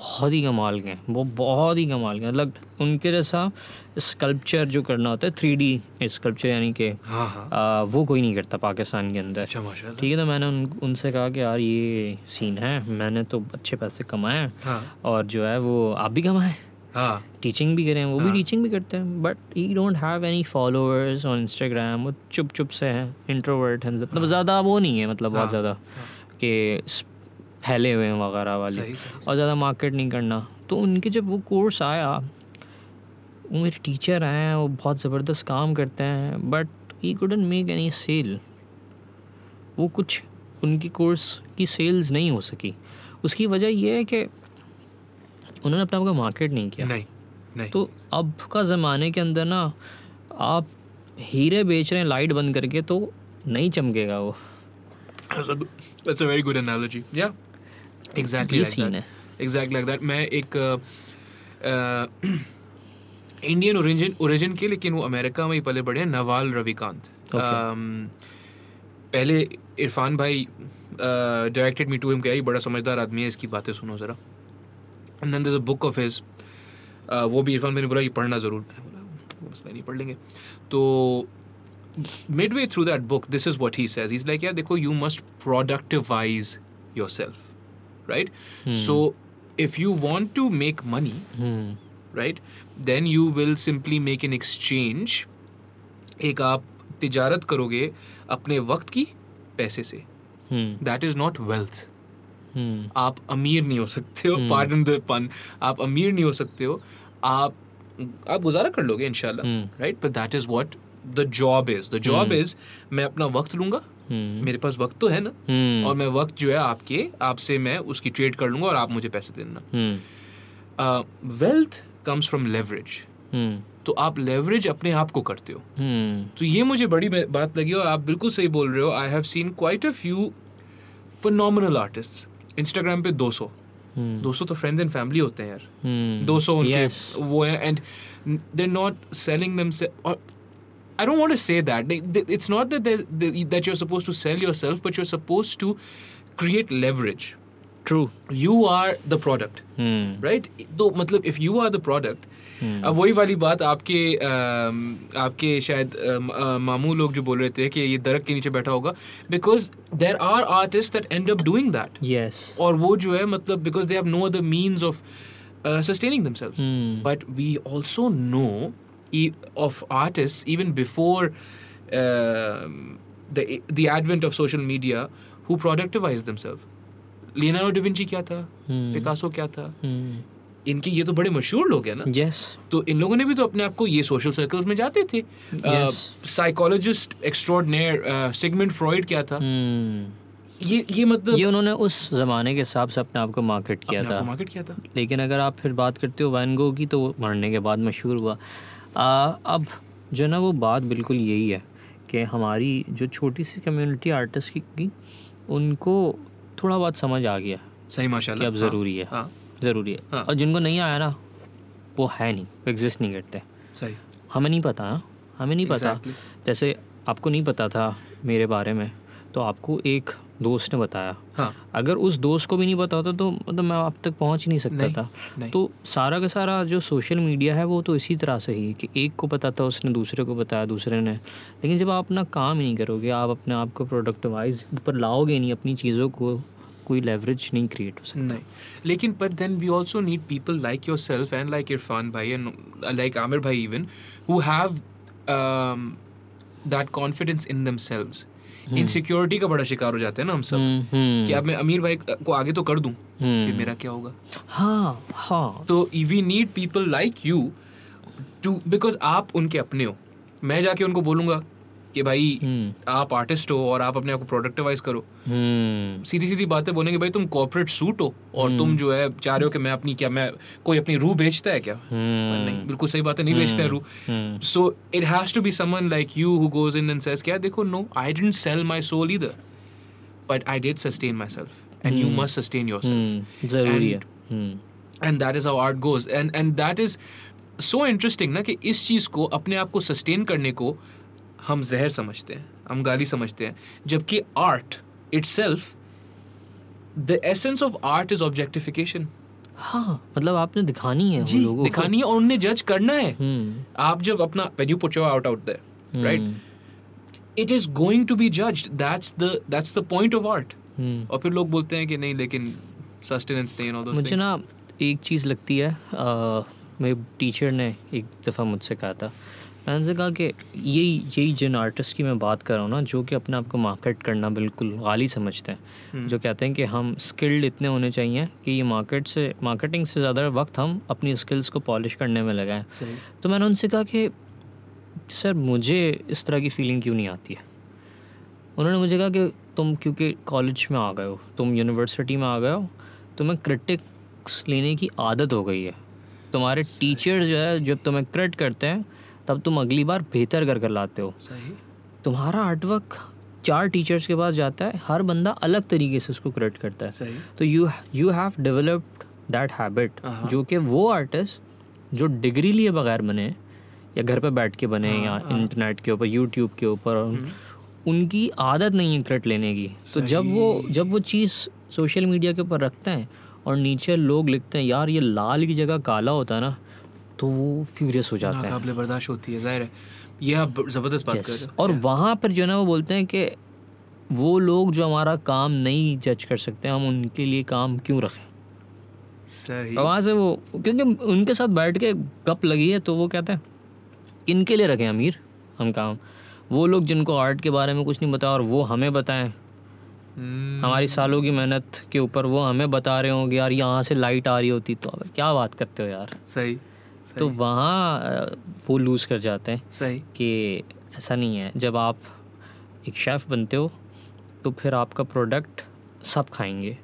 Speaker 2: बहुत ही कमाल के हैं वो बहुत ही कमाल के मतलब उनके जैसा स्कल्पचर जो करना होता है थ्री डी स्कल्पचर यानी कि
Speaker 1: हाँ हाँ।
Speaker 2: वो कोई नहीं करता पाकिस्तान के अंदर।
Speaker 1: अच्छा
Speaker 2: ठीक है तो मैंने उन, उनसे कहा कि यार ये सीन है मैंने तो अच्छे पैसे कमाए हैं।
Speaker 1: हाँ।
Speaker 2: और जो है वो आप भी कमाएँ।
Speaker 1: हाँ।
Speaker 2: टीचिंग भी करें वो भी
Speaker 1: हाँ।
Speaker 2: टीचिंग भी करते हैं but he don't have any followers on Instagram वो चुप चुप से हैं इंट्रोवर्ट हैं मतलब ज़्यादा वो नहीं है मतलब बहुत
Speaker 1: हाँ,
Speaker 2: ज़्यादा कि फैले हुए हैं वगैरह वाले।
Speaker 1: सही सही
Speaker 2: और ज़्यादा मार्केट नहीं करना। तो उनके जब वो कोर्स आया वो मेरे टीचर आए हैं वो बहुत ज़बरदस्त काम करते हैं but he couldn't make any sale वो कुछ उनकी कोर्स की सेल्स नहीं हो सकी। उसकी वजह ये है कि उन्होंने अपने आप को मार्केट नहीं किया।
Speaker 1: नहीं नहीं।
Speaker 2: तो अब का ज़माने के अंदर ना आप हीरे बेच रहे हैं लाइट बंद करके तो नहीं चमकेगा वो।
Speaker 1: That's a, that's a very good analogy. Yeah.
Speaker 2: ये. है।
Speaker 1: Exactly like that. मैं एक इंडियन ओरिजिन ओरिजिन के लेकिन वो अमेरिका में ही पले बड़े हैं नवाल रविकांत
Speaker 2: Okay.
Speaker 1: um, पहले इरफान भाई डायरेक्टेड मी टू हिम कह रही बड़ा समझदार आदमी है इसकी बातें सुनो ज़रा. And then a book of his वो भी इरफान मैंने बोला ये पढ़ना ज़रूर. मैंने बोला बस नहीं पढ़ लेंगे तो midway through that book this is what he says. He's like yeah देखो you must productivize yourself. Right? Hmm. so if you want to make money
Speaker 2: hmm
Speaker 1: right then you will simply make an exchange. एक आप तिजारत करोगे अपने वक्त की पैसे से। दैट इज़ नॉट वेल्थ आप अमीर नहीं हो सकते हो पार्डन द पन आप अमीर नहीं हो सकते हो आप आप गुजारा कर लोगे इनशाला। Right but that is what the job is the job is मैं अपना वक्त लूँगा मेरे पास वक्त तो है ना।
Speaker 2: हम्म।
Speaker 1: और मैं वक्त जो है आपके आपसे मैं उसकी ट्रेड कर लूँगा और आप मुझे पैसे देना।
Speaker 2: हम्म।
Speaker 1: Wealth comes from leverage
Speaker 2: hmm.
Speaker 1: तो आप लेवरेज अपने आप को करते हो।
Speaker 2: हम्म।
Speaker 1: तो ये मुझे बड़ी बात लगी और आप बिल्कुल सही बोल रहे हो। I have seen quite a few phenomenal artist Instagram पे 200
Speaker 2: हम्म।
Speaker 1: 200 तो फ्रेंड्स एंड फैमिली होते हैं यार।
Speaker 2: हम्म।
Speaker 1: 200 उनके
Speaker 2: Yes.
Speaker 1: वो है and they not selling them से और I don't want to say that. They- they- It's not that they- they- that you're supposed to sell yourself, but you're supposed to create leverage.
Speaker 2: True
Speaker 1: You are the product,
Speaker 2: hmm
Speaker 1: right? तो मतलब if you are the product,
Speaker 2: हम्म
Speaker 1: अब वही वाली बात आपके अम, आपके शायद अम, अ, मामू लोग जो बोल रहे थे कि ये दरख्त के नीचे बैठा होगा because there are artist that end up doing that
Speaker 2: yes
Speaker 1: और वो जो है मतलब because they have no other means of sustaining themselves
Speaker 2: hmm
Speaker 1: but we also know e- of artists even before um the the advent of social media who productivized themselves. Leonardo da Vinci क्या था? पिकासो क्या था?
Speaker 2: हम्म
Speaker 1: इनके ये तो बड़े मशहूर लोग हैं ना?
Speaker 2: यस
Speaker 1: तो इन लोगों ने भी तो अपने आप को ये सोशल सर्कल्स में जाते थे। साइकोलॉजिस्ट एक्स्ट्रॉर्डनेयर सिगमेंट फ्रॉइड क्या था?
Speaker 2: हम्म
Speaker 1: ये ये मतलब
Speaker 2: ये उन्होंने उस ज़माने के हिसाब से अपने आप को मार्केट किया था।
Speaker 1: मार्केट किया था।
Speaker 2: लेकिन अगर आप फिर बात करते हो वैनगो की तो मरने के बाद मशहूर हुआ। आ, अब जो है ना वो बात बिल्कुल यही है कि हमारी जो छोटी सी कम्युनिटी आर्टिस्ट की, की उनको थोड़ा बहुत समझ आ गया
Speaker 1: सही
Speaker 2: कि
Speaker 1: माशाल्लाह
Speaker 2: अब ज़रूरी है।
Speaker 1: हाँ
Speaker 2: ज़रूरी है।
Speaker 1: हाँ।
Speaker 2: और जिनको नहीं आया ना वो है नहीं एग्जिस्ट नहीं करते।
Speaker 1: सही।
Speaker 2: हमें नहीं पता हाँ हमें नहीं पता। जैसे आपको नहीं पता था मेरे बारे में तो आपको एक दोस्त ने बताया।
Speaker 1: हाँ।
Speaker 2: अगर उस दोस्त को भी नहीं पता होता तो मतलब मैं आप तक पहुँच ही नहीं सकता
Speaker 1: नहीं,
Speaker 2: था।
Speaker 1: नहीं।
Speaker 2: तो सारा का सारा जो सोशल मीडिया है वो तो इसी तरह से ही है कि एक को पता था उसने दूसरे को बताया दूसरे ने। लेकिन जब आप अपना काम ही नहीं करोगे आप अपने आप को प्रोडक्टिवाइज ऊपर लाओगे नहीं अपनी चीज़ों को कोई लेवरेज नहीं क्रिएट हो सकता।
Speaker 1: नहीं। लेकिन but then we also need people like yourself and like Irfan bhai and uh, like Amir bhai even who have um, that confidence in themselves insecurity का बड़ा शिकार हो जाते हैं ना हम सब।
Speaker 2: हम्म, हम्म,
Speaker 1: कि अब मैं अमीर भाई को आगे तो कर दूँ
Speaker 2: हम्म।
Speaker 1: फिर मेरा क्या होगा?
Speaker 2: हाँ हाँ।
Speaker 1: तो we need people like you too because आप उनके अपने हो। मैं जाके उनको बोलूँगा कि भाई
Speaker 2: हम्म,
Speaker 1: आप आर्टिस्ट हो और आप अपने आप को प्रोडक्टिवाइज करो।
Speaker 2: हम्म,
Speaker 1: सीधी सीधी बातें बोलेंगे भाई तुम कॉर्पोरेट सूट हो और तुम जो है चाह रहे हो कि मैं अपनी क्या मैं कोई अपनी रूह बेचता है क्या?
Speaker 2: हम्म,
Speaker 1: नहीं बिल्कुल सही बात है नहीं बेचता है रूह।
Speaker 2: हम्म,
Speaker 1: so it has to be someone like you who goes in and says क्या देखो no I didn't sell my soul either but I did sustain myself and you must sustain yourself
Speaker 2: hmm, ज़रूरी है। हम्म,
Speaker 1: and that is how art goes and and that is so interesting ना कि इस चीज़ को अपने आप को सस्टेन करने को हम जहर समझते हैं हम गाली समझते हैं जबकि art itself the essence of art is objectification
Speaker 2: हाँ मतलब आपने दिखानी है
Speaker 1: जी
Speaker 2: लोगों
Speaker 1: दिखानी है और उन्हें जज करना है।
Speaker 2: हम्म,
Speaker 1: आप जब अपना your out out there right?
Speaker 2: Hmm,
Speaker 1: it is going to be judged. That's the that's the point of
Speaker 2: हम्म।
Speaker 1: और फिर लोग बोलते हैं कि नहीं लेकिन सस्टेनेंस नहीं all those
Speaker 2: मुझे ना एक चीज़ लगती है आ, मेरे टीचर ने एक दफ़ा मुझसे कहा था मैंने उनसे कहा कि यही यही जिन आर्टिस्ट की मैं बात कर रहा हूँ ना जो कि अपने आप को मार्केट करना बिल्कुल गाली समझते हैं। जो कहते हैं कि हम स्किल्ड इतने होने चाहिए कि ये मार्केट से मार्केटिंग से ज़्यादा वक्त हम अपनी स्किल्स को पॉलिश करने में लगाएँ। तो मैंने उनसे कहा कि सर मुझे इस तरह की फीलिंग क्यों नहीं आती है? उन्होंने मुझे कहा कि तुम क्योंकि कॉलेज में आ गए हो तुम यूनिवर्सिटी में आ गए हो तुम्हें क्रिटिक्स लेने की आदत हो गई है। तुम्हारे टीचर जो है जब तुम्हें क्रिट करते हैं तब तुम अगली बार बेहतर कर कर लाते हो।
Speaker 1: सही।
Speaker 2: तुम्हारा आर्टवर्क चार टीचर्स के पास जाता है हर बंदा अलग तरीके से उसको क्रिएट करता है।
Speaker 1: सही।
Speaker 2: तो you you have developed that habit
Speaker 1: हाँ।
Speaker 2: जो कि वो आर्टिस्ट जो डिग्री लिए बगैर बने या घर पे बैठ के बने
Speaker 1: हाँ,
Speaker 2: या इंटरनेट के ऊपर यूट्यूब के ऊपर
Speaker 1: हम्म।
Speaker 2: उनकी आदत नहीं है क्रेडिट लेने की। तो जब वो जब वो चीज़ सोशल मीडिया के ऊपर रखते हैं और नीचे लोग लिखते हैं यार ये लाल की जगह काला होता है ना। तो वो फ्यूरियस हो जाता है।
Speaker 1: काबिल बर्दाश्त होती है ज़ाहिर है। ये आप ज़बरदस्त बात कर रहे हो।
Speaker 2: और वहाँ पर जो है ना वो बोलते हैं कि वो लोग जो हमारा काम नहीं जज कर सकते हम उनके लिए काम क्यों रखें?
Speaker 1: सही।
Speaker 2: वहाँ से वो क्योंकि उनके साथ बैठ के गप लगी है तो वो कहते हैं इनके लिए रखें अमीर हम काम। वो लोग जिनको आर्ट के बारे में कुछ नहीं बताया और वो हमें बताएँ।
Speaker 1: हम्म,
Speaker 2: हमारी सालों की मेहनत के ऊपर वो हमें बता रहे होंगे यार यहाँ से लाइट आ रही होती तो अब क्या बात करते हो यार?
Speaker 1: सही।
Speaker 2: तो वहाँ वो लूज़ कर जाते हैं
Speaker 1: सही।
Speaker 2: कि ऐसा नहीं है जब आप एक शेफ़ बनते हो तो फिर आपका प्रोडक्ट सब खाएँगे।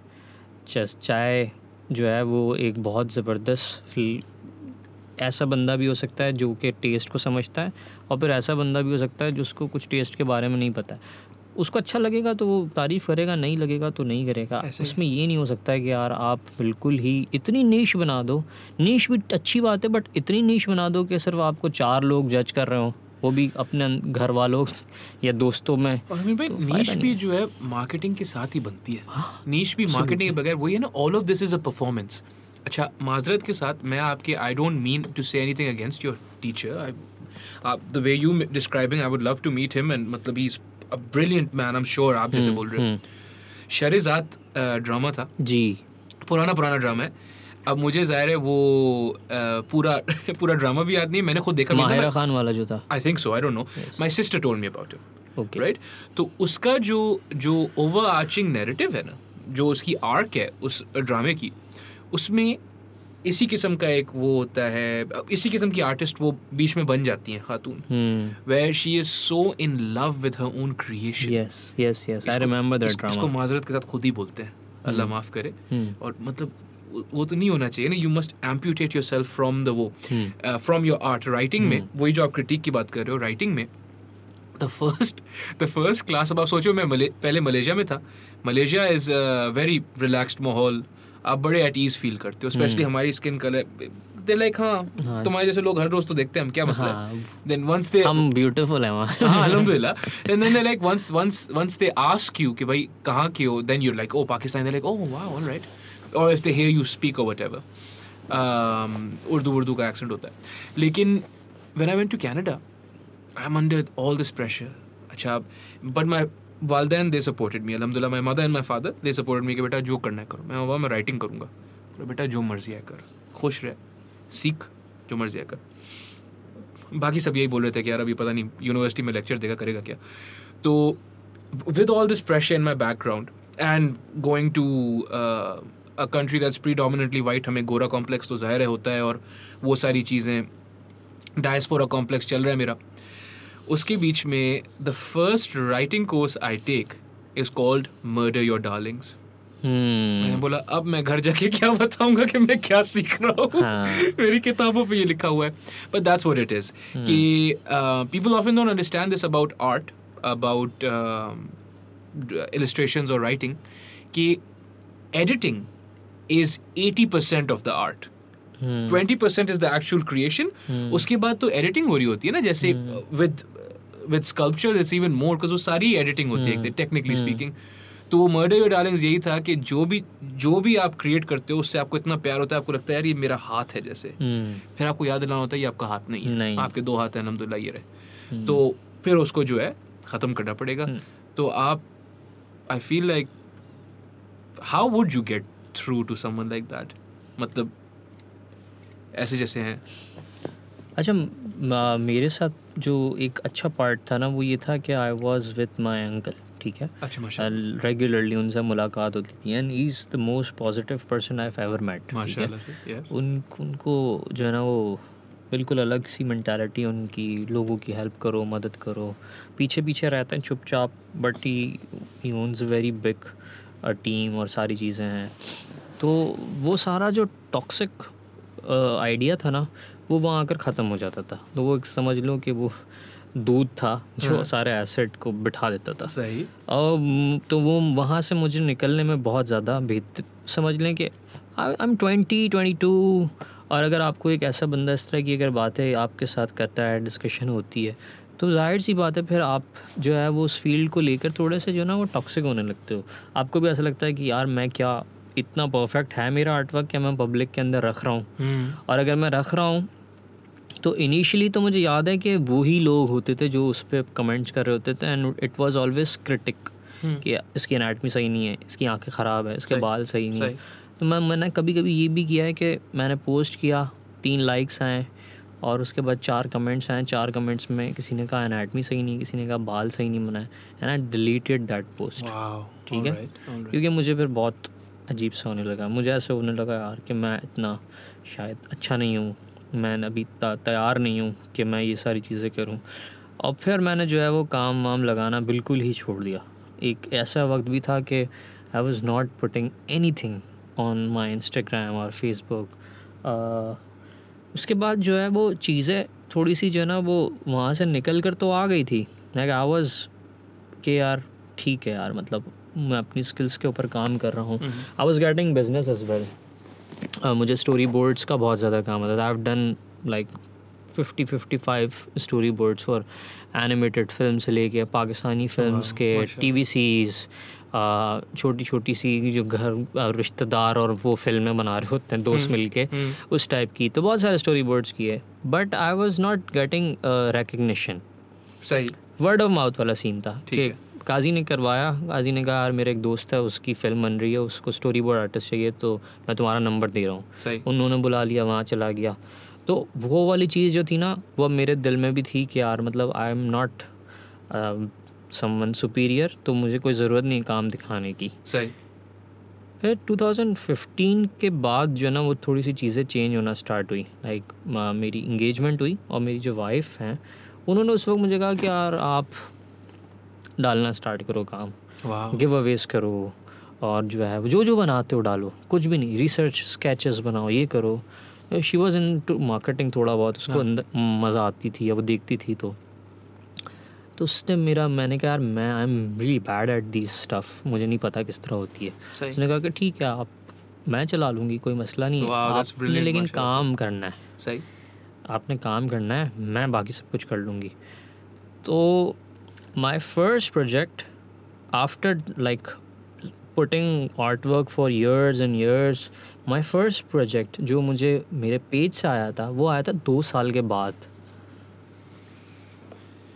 Speaker 2: चाहे जो है वो एक बहुत ज़बरदस्त ऐसा बंदा भी हो सकता है जो कि टेस्ट को समझता है और फिर ऐसा बंदा भी हो सकता है जिसको कुछ टेस्ट के बारे में नहीं पता है। उसको अच्छा लगेगा तो वो तारीफ़ करेगा नहीं लगेगा तो नहीं करेगा। उसमें ये नहीं हो सकता है कि यार आप बिल्कुल ही इतनी नीश बना दो। नीश भी अच्छी बात है बट इतनी नीश बना दो कि सिर्फ़ आपको चार लोग जज कर रहे हो। वो भी अपने घर वालों या दोस्तों में।
Speaker 1: और अमीर भाई
Speaker 2: तो
Speaker 1: नीश भी जो है मार्केटिंग के साथ ही बनती है।
Speaker 2: हाँ,
Speaker 1: नीश भी मार्केटिंग के बगैर वही है ना all of this is a performance अच्छा माजरत के साथ मैं आपके I don't mean to say anything against your teacher I the way you describing I would love to meet him and मतलब he is a brilliant man I am sure आप जैसे बोल रहे हो।
Speaker 2: हम्म,
Speaker 1: शरीजात ड्रामा था।
Speaker 2: जी।
Speaker 1: पुराना पुराना ड्रामा है। अब मुझे ज़ाहिर है वो पूरा पूरा ड्रामा भी याद नहीं मैंने खुद देखा
Speaker 2: माहिरा खान वाला जो था।
Speaker 1: I think so I don't know my sister told me about it
Speaker 2: okay
Speaker 1: right तो उसका जो जो ओवर आर्चिंग नैरेटिव है ना जो उसकी आर्क है उस ड्रामे की उसमें इसी किस्म का एक वो होता है इसी किस्म की आर्टिस्ट वो बीच में बन जाती हैं खातून।
Speaker 2: हम्म।
Speaker 1: Where she is so in love with her own creation
Speaker 2: yes yes yes I remember that
Speaker 1: drama
Speaker 2: इसको
Speaker 1: माजरत के साथ खुद ही बोलते हैं। अल्लाह माफ़ करे।
Speaker 2: हम्म।
Speaker 1: और मतलब वो- तो नहीं होना चाहिए ना you must amputate yourself from the वो
Speaker 2: hmm.
Speaker 1: From your art writing में वही जो आप क्रिटिक की बात कर रहे हो राइटिंग में the first the first class अब आप सोचो मैं मले, पहले मलेशिया में था। मलेशिया इज़ वेरी रिलैक्स्ड माहौल। आप बड़े एट ईज फील करते हो स्पेशली हम्म। हमारी स्किन कलर लाइक हाँ तुम्हारे जैसे लोग हर रोज तो देखते हैं हम क्या हाँ।
Speaker 2: मसला
Speaker 1: देन वंस दे
Speaker 2: हम ब्यूटीफुल हैं वहाँ।
Speaker 1: हाँ अल्हम्दुलिल्लाह and then they like once once once they ask you कि भाई कहाँ के then you like oh Pakistan they like oh wow alright और if they hear you speak और whatever um urdu urdu ka accent hota hai lekin when i वालदेन दे सपोर्टेड मी अलहमदिल्ला my mother and my father they supported me कि बेटा जो करना है करो। मैं वहाँ मैं राइटिंग करूँगा। बोला, बेटा जो मर्ज़ी है कर। खुश रह। सीख जो मर्ज़ी है कर। बाकी सब यही बोल रहे थे कि यार अभी पता नहीं यूनिवर्सिटी में लेक्चर देगा करेगा क्या? तो with all this pressure in my background and going to a country that's predominantly white हमें गोरा कॉम्प्लेक्स तो ज़ाहिर होता है और वो सारी चीज़ें डायस्पोरा कॉम्प्लेक्स चल रहा है मेरा। उसके बीच में the first writing course I take is called murder your darlings मैंने बोला अब मैं घर जाके क्या बताऊँगा कि मैं क्या सीख रहा हूँ?
Speaker 2: हाँ।
Speaker 1: मेरी किताबों पे ये लिखा हुआ है। But that's what it is कि people often don't understand this about art about illustrations और राइटिंग कि editing is 80% of the
Speaker 2: art
Speaker 1: twenty percent is the actual creation उसके बाद तो एडिटिंग हो रही होती है ना जैसे with with sculpture it's even more because वो सारी एडिटिंग होती है टेक्निकली स्पीकिंग तो वो मर्डर योर डार्लिंग्स यही था कि जो भी जो भी आप क्रिएट करते हो उससे आपको इतना प्यार होता है आपको लगता है यार ये मेरा हाथ है जैसे।
Speaker 2: हम्म,
Speaker 1: फिर आपको याद दिलाना होता है ये आपका हाथ नहीं है।
Speaker 2: नहीं।
Speaker 1: आपके दो हाथ हैं अलहमदुल्ला ये रहे। तो फिर उसको जो है ख़त्म करना पड़ेगा। तो आप I feel like how would you get through to someone like that मतलब ऐसे जैसे हैं।
Speaker 2: अच्छा मेरे साथ जो एक अच्छा पार्ट था ना वो ये था कि I was with my uncle ठीक है?
Speaker 1: अच्छा
Speaker 2: रेगुलरली उनसे मुलाकात होती थी। And he is the most positive person I ever met
Speaker 1: माशाल्लाह से यस
Speaker 2: उन उनको जो है ना वो बिल्कुल अलग सी मैंटालिटी उनकी लोगों की हेल्प करो मदद करो। पीछे पीछे रहते हैं चुपचाप but he he owns very big team और सारी चीज़ें हैं। तो वो सारा जो टॉक्सिक आइडिया था ना वो वहाँ आकर ख़त्म हो जाता था। तो वो एक समझ लो कि वो दूध था जो
Speaker 1: हाँ।
Speaker 2: सारे एसेट को बिठा देता था।
Speaker 1: सही।
Speaker 2: और तो वो वहाँ से मुझे निकलने में बहुत ज़्यादा बेहतर समझ लें कि I am twenty twenty two और अगर आपको एक ऐसा बंदा इस तरह की अगर बातें आपके साथ करता है डिस्कशन होती है तो ज़ाहिर सी बात है फिर आप जो है वो उस फ़ील्ड को लेकर थोड़े से जो ना वो टॉक्सिक होने लगते हो। आपको भी ऐसा लगता है कि यार मैं क्या इतना परफेक्ट है मेरा आर्ट वर्क क्या मैं पब्लिक के अंदर रख रहा हूँ?
Speaker 1: हम्म।
Speaker 2: और अगर मैं रख रहा हूँ तो इनिशियली तो मुझे याद है कि वही लोग होते थे जो उस पर कमेंट्स कर रहे होते थे and it was always critic कि इसकी एनाटमी सही नहीं है इसकी आँखें ख़राब है इसके बाल सही नहीं है। तो मैं मैंने कभी कभी ये भी किया है कि मैंने पोस्ट किया तीन लाइक्स आए और उसके बाद चार कमेंट्स आए चार कमेंट्स में किसी ने कहा एनाटमी सही नहीं किसी ने कहा बाल सही नहीं बनाए and I deleted that
Speaker 1: post
Speaker 2: ठीक है. क्योंकि मुझे फिर बहुत अजीब सा होने लगा मुझे ऐसे होने लगा यार कि मैं इतना शायद अच्छा नहीं हूँ। मैं अभी तैयार नहीं हूँ कि मैं ये सारी चीज़ें करूँ। और फिर मैंने जो है वो काम वाम लगाना बिल्कुल ही छोड़ दिया। एक ऐसा वक्त भी था कि I was not putting anything on my Instagram और फेसबुक उसके बाद जो है वो चीज़ें थोड़ी सी जो है ना वो वहाँ से निकल कर तो आ गई थी। लाइक आई वॉज़ के यार ठीक है यार मतलब मैं अपनी स्किल्स के ऊपर काम कर रहा हूँ। I was getting business as well मुझे स्टोरी बोर्ड्स का बहुत ज़्यादा काम आता था। I done like fifty fifty five storyboards for animated film से लेके पाकिस्तानी फ़िल्म के टी वी सीज़ छोटी छोटी सी जो घर रिश्तेदार और वो फ़िल्में बना रहे होते हैं दोस्त मिल
Speaker 1: के
Speaker 2: उस टाइप की। तो बहुत सारे स्टोरी बोर्ड्स किए but I was not getting recognition
Speaker 1: सही।
Speaker 2: वर्ड ऑफ़ माउथ वाला सीन था
Speaker 1: ठीक। है।
Speaker 2: काजी ने करवाया। काजी ने कहा यार मेरा एक दोस्त है उसकी फ़िल्म बन रही है उसको स्टोरी बोर्ड आर्टिस्ट चाहिए तो मैं तुम्हारा नंबर दे रहा हूँ। उन्होंने बुला लिया वहाँ चला गया। तो वो वाली चीज़ जो थी ना वो मेरे दिल में भी थी कि यार मतलब I am not someone superior तो मुझे कोई ज़रूरत नहीं काम दिखाने की।
Speaker 1: सही।
Speaker 2: फिर 2015 के बाद जो है ना वो थोड़ी सी चीज़ें चेंज होना स्टार्ट हुई। लाइक मेरी इंगेजमेंट हुई और मेरी जो वाइफ हैं उन्होंने उस वक्त मुझे कहा कि यार आप डालना स्टार्ट करो काम। गिव अवेज करो और जो है जो जो बनाते हो डालो। कुछ भी नहीं रिसर्च स्केचेस बनाओ ये करो। She was into marketing थोड़ा बहुत उसको
Speaker 1: हाँ।
Speaker 2: अंदर मज़ा आती थी या वो देखती थी तो। तो उसने मेरा मैंने कहा यार मैं I am really bad at this stuff मुझे नहीं पता किस तरह होती है। उसने कहा कि ठीक है आप मैं चला लूँगी कोई मसला नहीं है। आपने लेकिन काम करना है।
Speaker 1: सही।
Speaker 2: आपने काम करना है मैं बाकी सब कुछ कर लूँगी। तो my first project after like putting art work for years and years my first project जो मुझे मेरे पेज से आया था वो आया था दो साल के बाद।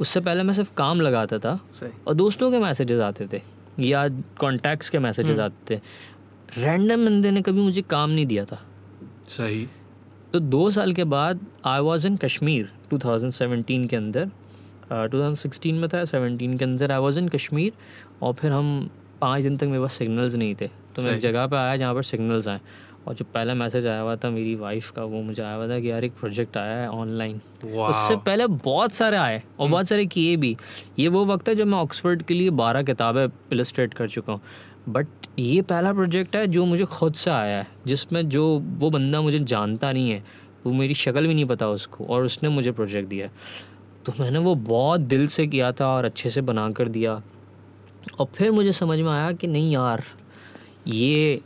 Speaker 2: उससे पहले मैं सिर्फ़ काम लगाता था और दोस्तों के मैसेजेस आते थे या कॉन्टैक्ट्स के मैसेजेस आते थे। रैंडम बंदे ने कभी मुझे काम नहीं दिया था।
Speaker 1: सही।
Speaker 2: तो दो साल के बाद आई वॉज़ इन कश्मीर 2017 के अंदर। 2016 में था 17 के अंदर आई वॉज़ इन कश्मीर और फिर हम पाँच दिन तक मेरे पास सिग्नल्स नहीं थे। तो मैं एक जगह पर आया जहाँ पर सिग्नल्स आए और जो पहला मैसेज आया हुआ था मेरी वाइफ का वो मुझे आया हुआ था कि यार एक प्रोजेक्ट आया है ऑनलाइन उससे पहले बहुत सारे आए और बहुत सारे किए भी। ये वो वक्त है जब मैं ऑक्सफोर्ड के लिए बारह किताबें इलस्ट्रेट कर चुका हूँ। बट ये पहला प्रोजेक्ट है जो मुझे खुद से आया है जिसमें जो वो बंदा मुझे जानता नहीं है वो मेरी शक्ल भी नहीं पता उसको और उसने मुझे प्रोजेक्ट दिया है। तो मैंने वो बहुत दिल से किया था और अच्छे से बना कर दिया। और फिर मुझे समझ में आया कि नहीं यार ये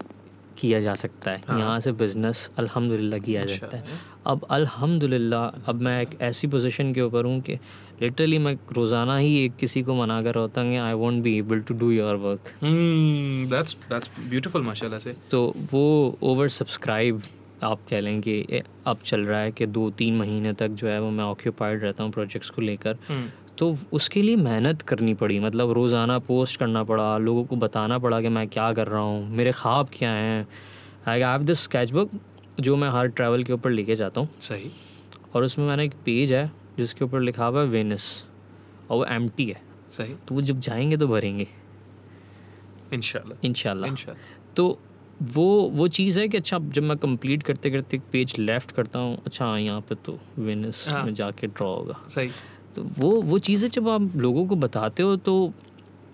Speaker 2: किया जा सकता है।
Speaker 1: हाँ।
Speaker 2: यहाँ से बिज़नेस अल्हम्दुलिल्लाह किया
Speaker 1: जा
Speaker 2: सकता है। अब अल्हम्दुलिल्लाह अब मैं एक ऐसी पोजीशन के ऊपर हूँ कि लिटरली मैं रोज़ाना ही एक किसी को मना कर होता हूँ I won't be able to do your
Speaker 1: work that's that's beautiful माशाल्लाह से।
Speaker 2: तो वो ओवर सब्सक्राइब आप कह लें कि अब चल रहा है कि दो तीन महीने तक जो है वो मैं ऑक्यूपाइड रहता हूँ प्रोजेक्ट्स को लेकर।
Speaker 1: हम्म।
Speaker 2: तो उसके लिए मेहनत करनी पड़ी मतलब रोज़ाना पोस्ट करना पड़ा लोगों को बताना पड़ा कि मैं क्या कर रहा हूँ मेरे ख्वाब क्या हैं। I have this sketchbook जो मैं हर ट्रैवल के ऊपर लेके जाता हूँ।
Speaker 1: सही।
Speaker 2: और उसमें मैंने एक पेज है जिसके ऊपर लिखा हुआ है वेनिस और वो एमटी है।
Speaker 1: सही।
Speaker 2: तो वो जब जाएँगे तो भरेंगे।
Speaker 1: इंशाल्लाह।
Speaker 2: इन
Speaker 1: इंशाल्लाह।
Speaker 2: तो वो वो चीज़ है कि अच्छा जब मैं कंप्लीट करते करते एक पेज लेफ़्ट करता हूँ अच्छा यहाँ पे तो वेनिस
Speaker 1: हाँ।
Speaker 2: में जाके ड्रॉ होगा।
Speaker 1: सही।
Speaker 2: तो वो वो चीज़ें जब आप लोगों को बताते हो तो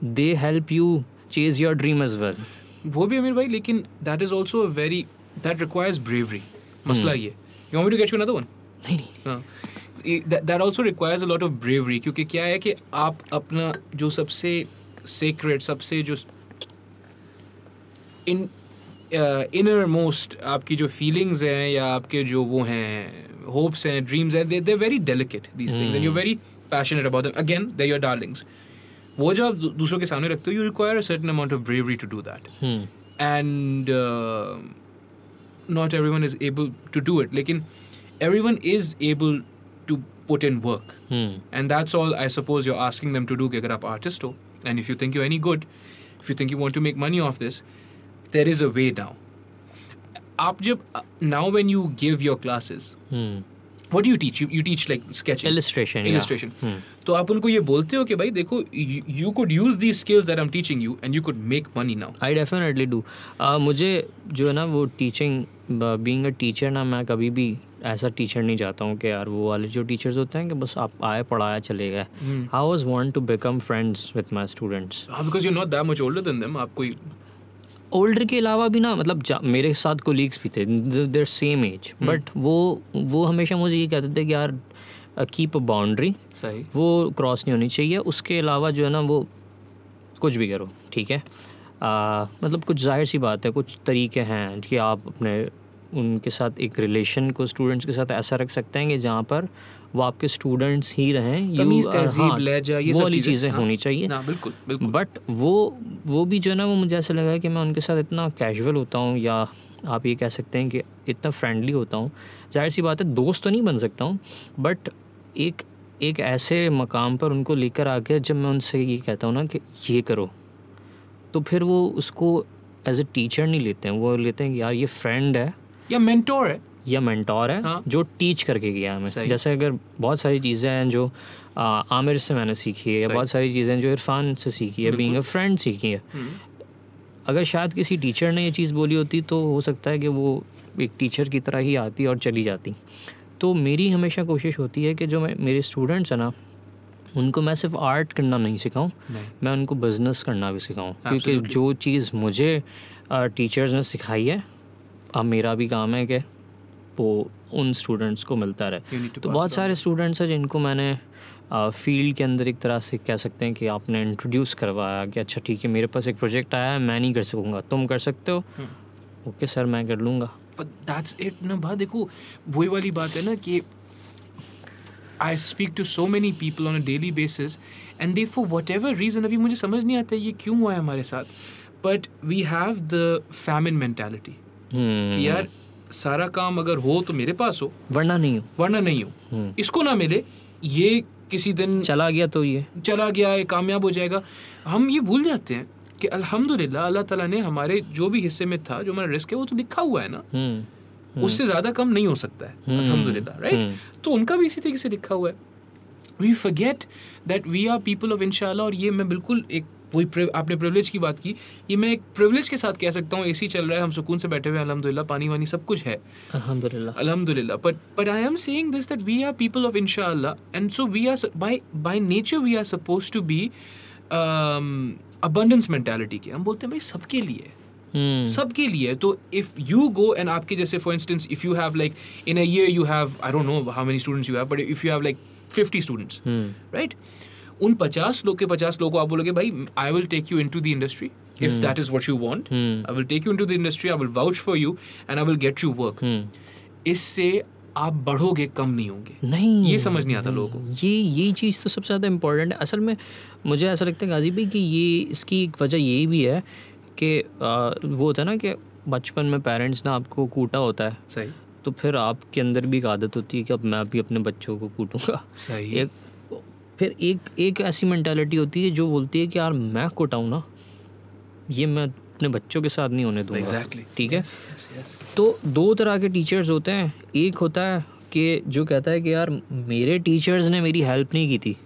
Speaker 2: they help you chase your dream as well
Speaker 1: वो भी अमीर भाई लेकिन that is also a very that requires bravery मसला ये। You want to get you another one
Speaker 2: नहीं नहीं।
Speaker 1: That also requires a lot of bravery क्योंकि क्या है कि आप अपना जो सबसे सीक्रेट सबसे जो इन इनर मोस्ट आपकी जो फीलिंग्स हैं या आपके जो वो हैं होप्स हैं ड्रीम्स हैं they they very delicate these things and you very passionate about them again they your darlings वो जो आप दू- दूसरों के सामने रखते हो you require a certain amount of bravery to do that
Speaker 2: hmm
Speaker 1: and uh, not everyone is able to do it लेकिन everyone is able put in work. And that's all I suppose you're asking them to do, कि अगर आप artist हो, and if you think you're any good, if you think you want to make money off this, there is a way now आप जब now when you give your classes what you teach you teach like sketch
Speaker 2: illustration
Speaker 1: illustration तो आप उनको ये बोलते हो कि भाई देखो you could use the skills that I am teaching you and you could make money now
Speaker 2: I definitely do मुझे जो है ना वो टीचिंग बींग अ टीचर ना मैं कभी भी ऐसा टीचर नहीं चाहता हूँ कि यार वो वाले जो टीचर्स होते हैं कि बस आप आए पढ़ाया चले गए। I was want to become friends with my
Speaker 1: students because older
Speaker 2: के अलावा भी ना मतलब मेरे साथ कोलीग्स भी थे देर सेम एज बट वो वो हमेशा मुझे ये कहते थे कि यार कीप अ बाउंड्री
Speaker 1: सही।
Speaker 2: वो क्रॉस नहीं होनी चाहिए उसके अलावा जो है ना वो कुछ भी करो ठीक है? आ, मतलब कुछ ज़ाहिर सी बात है कुछ तरीके हैं कि आप अपने उनके साथ एक रिलेशन को स्टूडेंट्स के साथ ऐसा रख सकते हैं कि जहाँ पर वो आपके स्टूडेंट्स ही रहें
Speaker 1: तमीज़, तहज़ीब,
Speaker 2: हाँ,
Speaker 1: लहजा, ये
Speaker 2: वो वाली
Speaker 1: चीज़ें।
Speaker 2: होनी चाहिए।
Speaker 1: ना बिल्कुल बिल्कुल।
Speaker 2: बट वो वो भी जो है ना वो मुझे ऐसा लगा कि मैं उनके साथ इतना कैजुअल होता हूँ या आप ये कह सकते हैं कि इतना फ्रेंडली होता हूँ। ज़ाहिर सी बात है दोस्त तो नहीं बन सकता हूँ बट एक एक ऐसे मकाम पर उनको लेकर आके जब मैं उनसे ये कहता हूँ ना कि ये करो तो फिर वो उसको एज ए टीचर नहीं लेते हैं। वो लेते हैं कि यार ये फ्रेंड है।
Speaker 1: या मेंटोर है।
Speaker 2: या मेंटोर है
Speaker 1: हाँ।
Speaker 2: जो टीच करके गया हमें। जैसे अगर बहुत सारी चीज़ें हैं जो आ, आमिर से मैंने सीखी है या बहुत सारी चीज़ें हैं जो इरफान से सीखी है बीइंग अ फ्रेंड सीखी है।
Speaker 1: हम्म,
Speaker 2: अगर शायद किसी टीचर ने ये चीज़ बोली होती तो हो सकता है कि वो एक टीचर की तरह ही आती और चली जाती। तो मेरी हमेशा कोशिश होती है कि जो मैं मेरे स्टूडेंट्स हैं ना उनको मैं सिर्फ़ आर्ट करना नहीं सिखाऊं मैं उनको बिज़नेस करना भी सिखाऊं। क्योंकि जो चीज़ मुझे टीचर्स ने सिखाई है अब मेरा भी काम है कि वो उन स्टूडेंट्स को मिलता रहे। तो बहुत सारे स्टूडेंट्स हैं जिनको मैंने फ़ील्ड के अंदर एक तरह से कह सकते हैं कि आपने इंट्रोड्यूस करवाया कि अच्छा ठीक है मेरे पास एक प्रोजेक्ट आया है मैं नहीं कर सकूँगा। तुम कर सकते हो? ओके सर मैं कर लूँगा।
Speaker 1: That's it ना भा। देखो वही वाली बात है ना कि I speak to so many people on a daily basis and they for whatever reason अभी मुझे समझ नहीं आता ये क्यों हुआ है हमारे साथ। We have the famine mentality
Speaker 2: हम्म,
Speaker 1: यार सारा काम अगर हो तो मेरे पास हो।
Speaker 2: वरना नहीं हो।
Speaker 1: वरना नहीं हो।
Speaker 2: हम्म।
Speaker 1: इसको ना मिले ये किसी दिन
Speaker 2: चला गया तो ये।
Speaker 1: चला गया है कामयाब हो जाएगा। हम ये भूल जाते हैं कि अल्हम्दुलिल्लाह अल्लाह ताला ने हमारे जो भी हिस्से में था जो हमारा रिस्क है वो तो लिखा हुआ है ना।
Speaker 2: हम्म,
Speaker 1: उससे ज़्यादा कम नहीं हो सकता है
Speaker 2: हम्म,
Speaker 1: अल्हम्दुलिल्लाह राइट तो उनका भी इसी तरीके से लिखा हुआ है। We forget that we are people of इंशाल्लाह और ये मैं बिल्कुल एक वही आपने प्रिवलेज की बात की ये मैं एक प्रिवलेज के साथ कह सकता हूँ ए चल रहा है हम सुकून से बैठे हुए हैं अलहमदिल्ला पानी वानी सब कुछ है। अलहमदिल्ला but but I am saying this that we are people of इनशाला and so we are by by nature we are suppose to be abundance mentality के। हम बोलते हैं भाई सबके लिए
Speaker 2: Hmm.
Speaker 1: सबके लिए तो इफ़ यू गो एंड आपके जैसे for instance if you have like in a year you have I don't know how many students you have but if you have like fifty students right उन 50 लोग के 50 लोगों को आप बोलोगे भाई I will take you into the industry if that is what you want.
Speaker 2: Hmm,
Speaker 1: I will take you into the industry I will vouch for you and I will get you work.
Speaker 2: हम्म।
Speaker 1: इससे आप बढ़ोगे कम नहीं होंगे।
Speaker 2: नहीं।
Speaker 1: ये समझ नहीं आता लोगों को।
Speaker 2: ये ये चीज़ तो सबसे ज़्यादा इम्पोर्टेंट है। असल में मुझे ऐसा लगता है गाजी भाई कि ये इसकी एक वजह ये भी है कि वो होता है ना कि बचपन में पेरेंट्स ने आपको कूटा होता है।
Speaker 1: सही।
Speaker 2: तो फिर आपके अंदर भी एक आदत होती है कि अब मैं भी अपने बच्चों को कूटूँगा।
Speaker 1: सही।
Speaker 2: एक फिर एक एक ऐसी मैंटेलिटी होती है जो बोलती है कि यार मैं कुटाऊँ ना ये मैं अपने बच्चों के साथ नहीं होने दूँगा।
Speaker 1: एग्जैक्टली
Speaker 2: ठीक है?
Speaker 1: Yes, yes.
Speaker 2: तो दो तरह के टीचर्स होते हैं। एक होता है कि जो कहता है कि यार मेरे टीचर्स ने मेरी हेल्प नहीं की थी.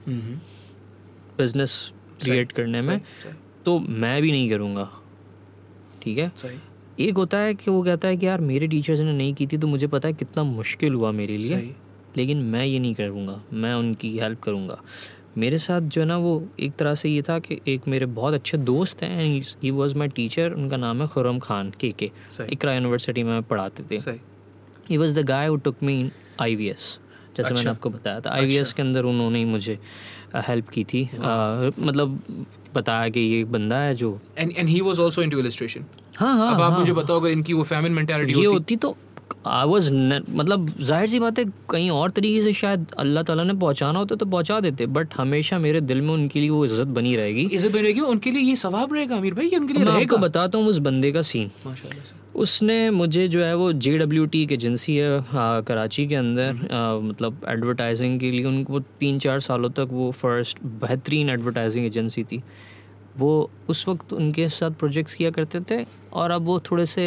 Speaker 2: बिज़नेस क्रिएट करने में
Speaker 1: सही,
Speaker 2: तो मैं भी नहीं करूँगा। ठीक है?
Speaker 1: सही
Speaker 2: एक होता है कि वो कहता है कि यार मेरे टीचर्स ने नहीं की थी तो मुझे पता है कितना मुश्किल हुआ मेरे लिए। लेकिन मैं ये नहीं करूँगा मैं उनकी हेल्प करूँगा। मेरे साथ जो है ना वो एक तरह से ये था कि एक मेरे बहुत अच्छे दोस्त हैं ही वॉज़ माई टीचर उनका नाम है खुरम खान के के इकरा यूनिवर्सिटी में पढ़ाते थे। He was the guy who took me in I V S जैसे
Speaker 1: अच्छा, मैंने।
Speaker 2: आपको बताया था। आई वी एस के अंदर उन्होंने ही मुझे हेल्प की थी। अ, मतलब बताया कि ये बंदा है जो
Speaker 1: and and he was also into illustration
Speaker 2: हाँ हाँ
Speaker 1: अब आप
Speaker 2: हाँ,
Speaker 1: मुझे। बताओ अगर इनकी वो फैमिन मेंटालिटी होती
Speaker 2: होती तो आई वॉज़ मतलब ज़ाहिर सी बात है कहीं और तरीके से शायद अल्लाह ताला ने पहुंचाना होता तो पहुँचा देते बट हमेशा मेरे दिल में उनके लिए वो इज़्ज़त बनी रहेगी।
Speaker 1: इज़्ज़त बनेगी उनके लिए ये सवाब रहेगा अमीर भाई ये उनके लिए
Speaker 2: मैं आपको
Speaker 1: रहेगा
Speaker 2: बताता हूँ उस बंदे का सीन
Speaker 1: माशाल्लाह
Speaker 2: उसने मुझे जो है वो जे डब्ल्यू टी एक एजेंसी है आ, कराची के अंदर आ, मतलब एडवर्टाइजिंग के लिए उनको तीन चार सालों तक वो फ़र्स्ट बेहतरीन एडवर्टाइजिंग एजेंसी थी। वो उस वक्त उनके साथ प्रोजेक्ट्स किया करते थे और अब वो थोड़े से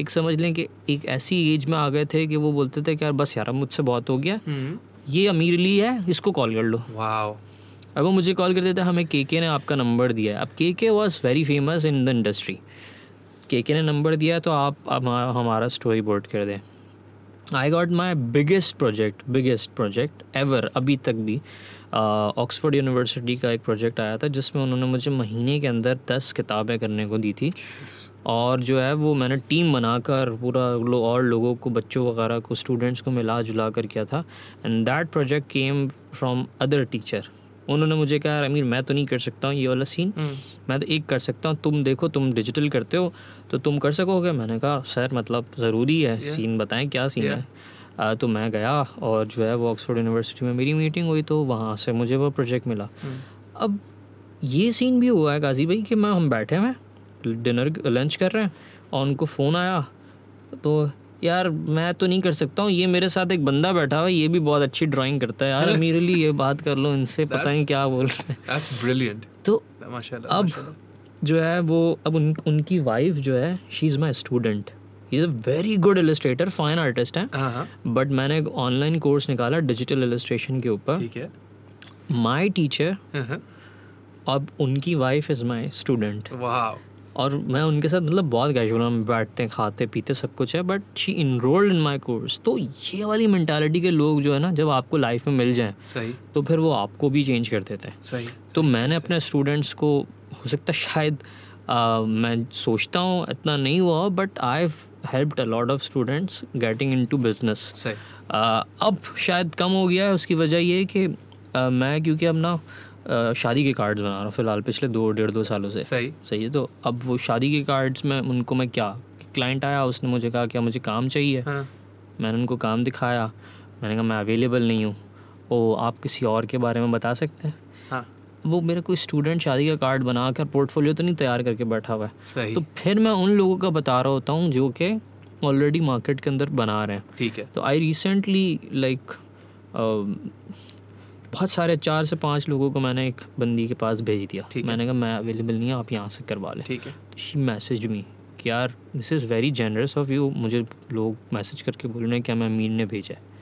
Speaker 2: एक समझ लें कि एक ऐसी एज में आ गए थे कि वो बोलते थे कि यार बस यार मुझसे बहुत हो गया। ये अमीर ली है इसको कॉल कर लो।
Speaker 1: वाओ
Speaker 2: अब वो मुझे कॉल करते थे हमें के के ने आपका नंबर दिया है। अब K K was very famous in the industry K K ने नंबर दिया तो आप हमारा स्टोरी बोर्ड कर दें। I got my biggest project biggest project ever अभी तक भी। ऑक्सफोर्ड यूनिवर्सिटी का एक प्रोजेक्ट आया था जिसमें उन्होंने मुझे महीने के अंदर दस किताबें करने को दी थी। और जो है वो मैंने टीम बनाकर पूरा लो और लोगों को बच्चों वगैरह को स्टूडेंट्स को मिला जुला कर किया था। And that project came from other teacher उन्होंने मुझे कहा अमीर मैं तो नहीं कर सकता हूँ ये वाला सीन मैं तो एक कर सकता हूँ। तुम देखो तुम डिजिटल करते हो तो तुम कर सकोगे? मैंने कहा सर मतलब ज़रूरी है। Yeah. सीन बताएँ क्या सीन yeah. है आ, तो मैं गया और जो है वो ऑक्सफोर्ड यूनिवर्सिटी में मेरी मीटिंग हुई तो वहाँ से मुझे वो प्रोजेक्ट मिला। अब ये सीन भी हुआ है गाजी भाई कि मैं हम बैठे हैं। डिनर लंच कर रहे हैं और उनको फ़ोन आया। तो यार मैं तो नहीं कर सकता हूँ ये मेरे साथ एक बंदा बैठा हुआ ये भी बहुत अच्छी ड्राइंग करता है यार मेरे लिए ये बात कर लो इनसे पता नहीं क्या बोल रहे
Speaker 1: हैं।
Speaker 2: तो अब जो है वो अब उन, उनकी वाइफ जो है she is my student is a very good illustrator fine artist है। बट मैंने एक ऑनलाइन कोर्स निकाला डिजिटल इलस्ट्रेशन के ऊपर। माई टीचर अब उनकी वाइफ इज़ माई स्टूडेंट और मैं उनके साथ मतलब बहुत कैजुअल हम बैठते हैं खाते पीते सब कुछ है but she enrolled in my course तो ये वाली मैंटालिटी के लोग जो है ना जब आपको लाइफ में मिल जाए
Speaker 1: सही।
Speaker 2: तो फिर वो आपको भी चेंज कर देते हैं।
Speaker 1: सही।
Speaker 2: तो सही, मैंने सही, अपने स्टूडेंट्स को हो सकता शायद आ, मैं सोचता हूँ इतना नहीं हुआ but I helped a lot of students getting into business अब शायद कम हो गया है उसकी वजह ये कि आ, मैं क्योंकि अब ना शादी के कार्ड्स बना रहा हूँ फ़िलहाल पिछले दो डेढ़ दो सालों से।
Speaker 1: सही।
Speaker 2: सही है तो अब वो शादी के कार्ड्स में उनको मैं क्या क्लाइंट आया उसने मुझे कहा क्या मुझे काम चाहिए? हाँ. मैंने उनको काम दिखाया। मैंने कहा मैं अवेलेबल नहीं हूँ। ओ आप किसी और के बारे में बता सकते हैं?
Speaker 1: हाँ.
Speaker 2: वो मेरा कोई स्टूडेंट शादी का कार्ड बना कर पोर्टफोलियो तो नहीं तैयार करके बैठा हुआ है। तो फिर मैं उन लोगों का बता रहा होता हूँ जो कि ऑलरेडी मार्केट के अंदर बना रहे हैं।
Speaker 1: ठीक है।
Speaker 2: तो आई रिसेंटली लाइक बहुत सारे चार से पाँच लोगों को मैंने एक बंदी के पास भेज दिया। मैंने कहा मैं अवेलेबल नहीं है आप यहाँ से करवा लें।
Speaker 1: ठीक है।
Speaker 2: शी मैसेज मी कि यार this is very generous of you मुझे लोग मैसेज करके बोल रहे हैं क्या मैं अमीर ने भेजा है?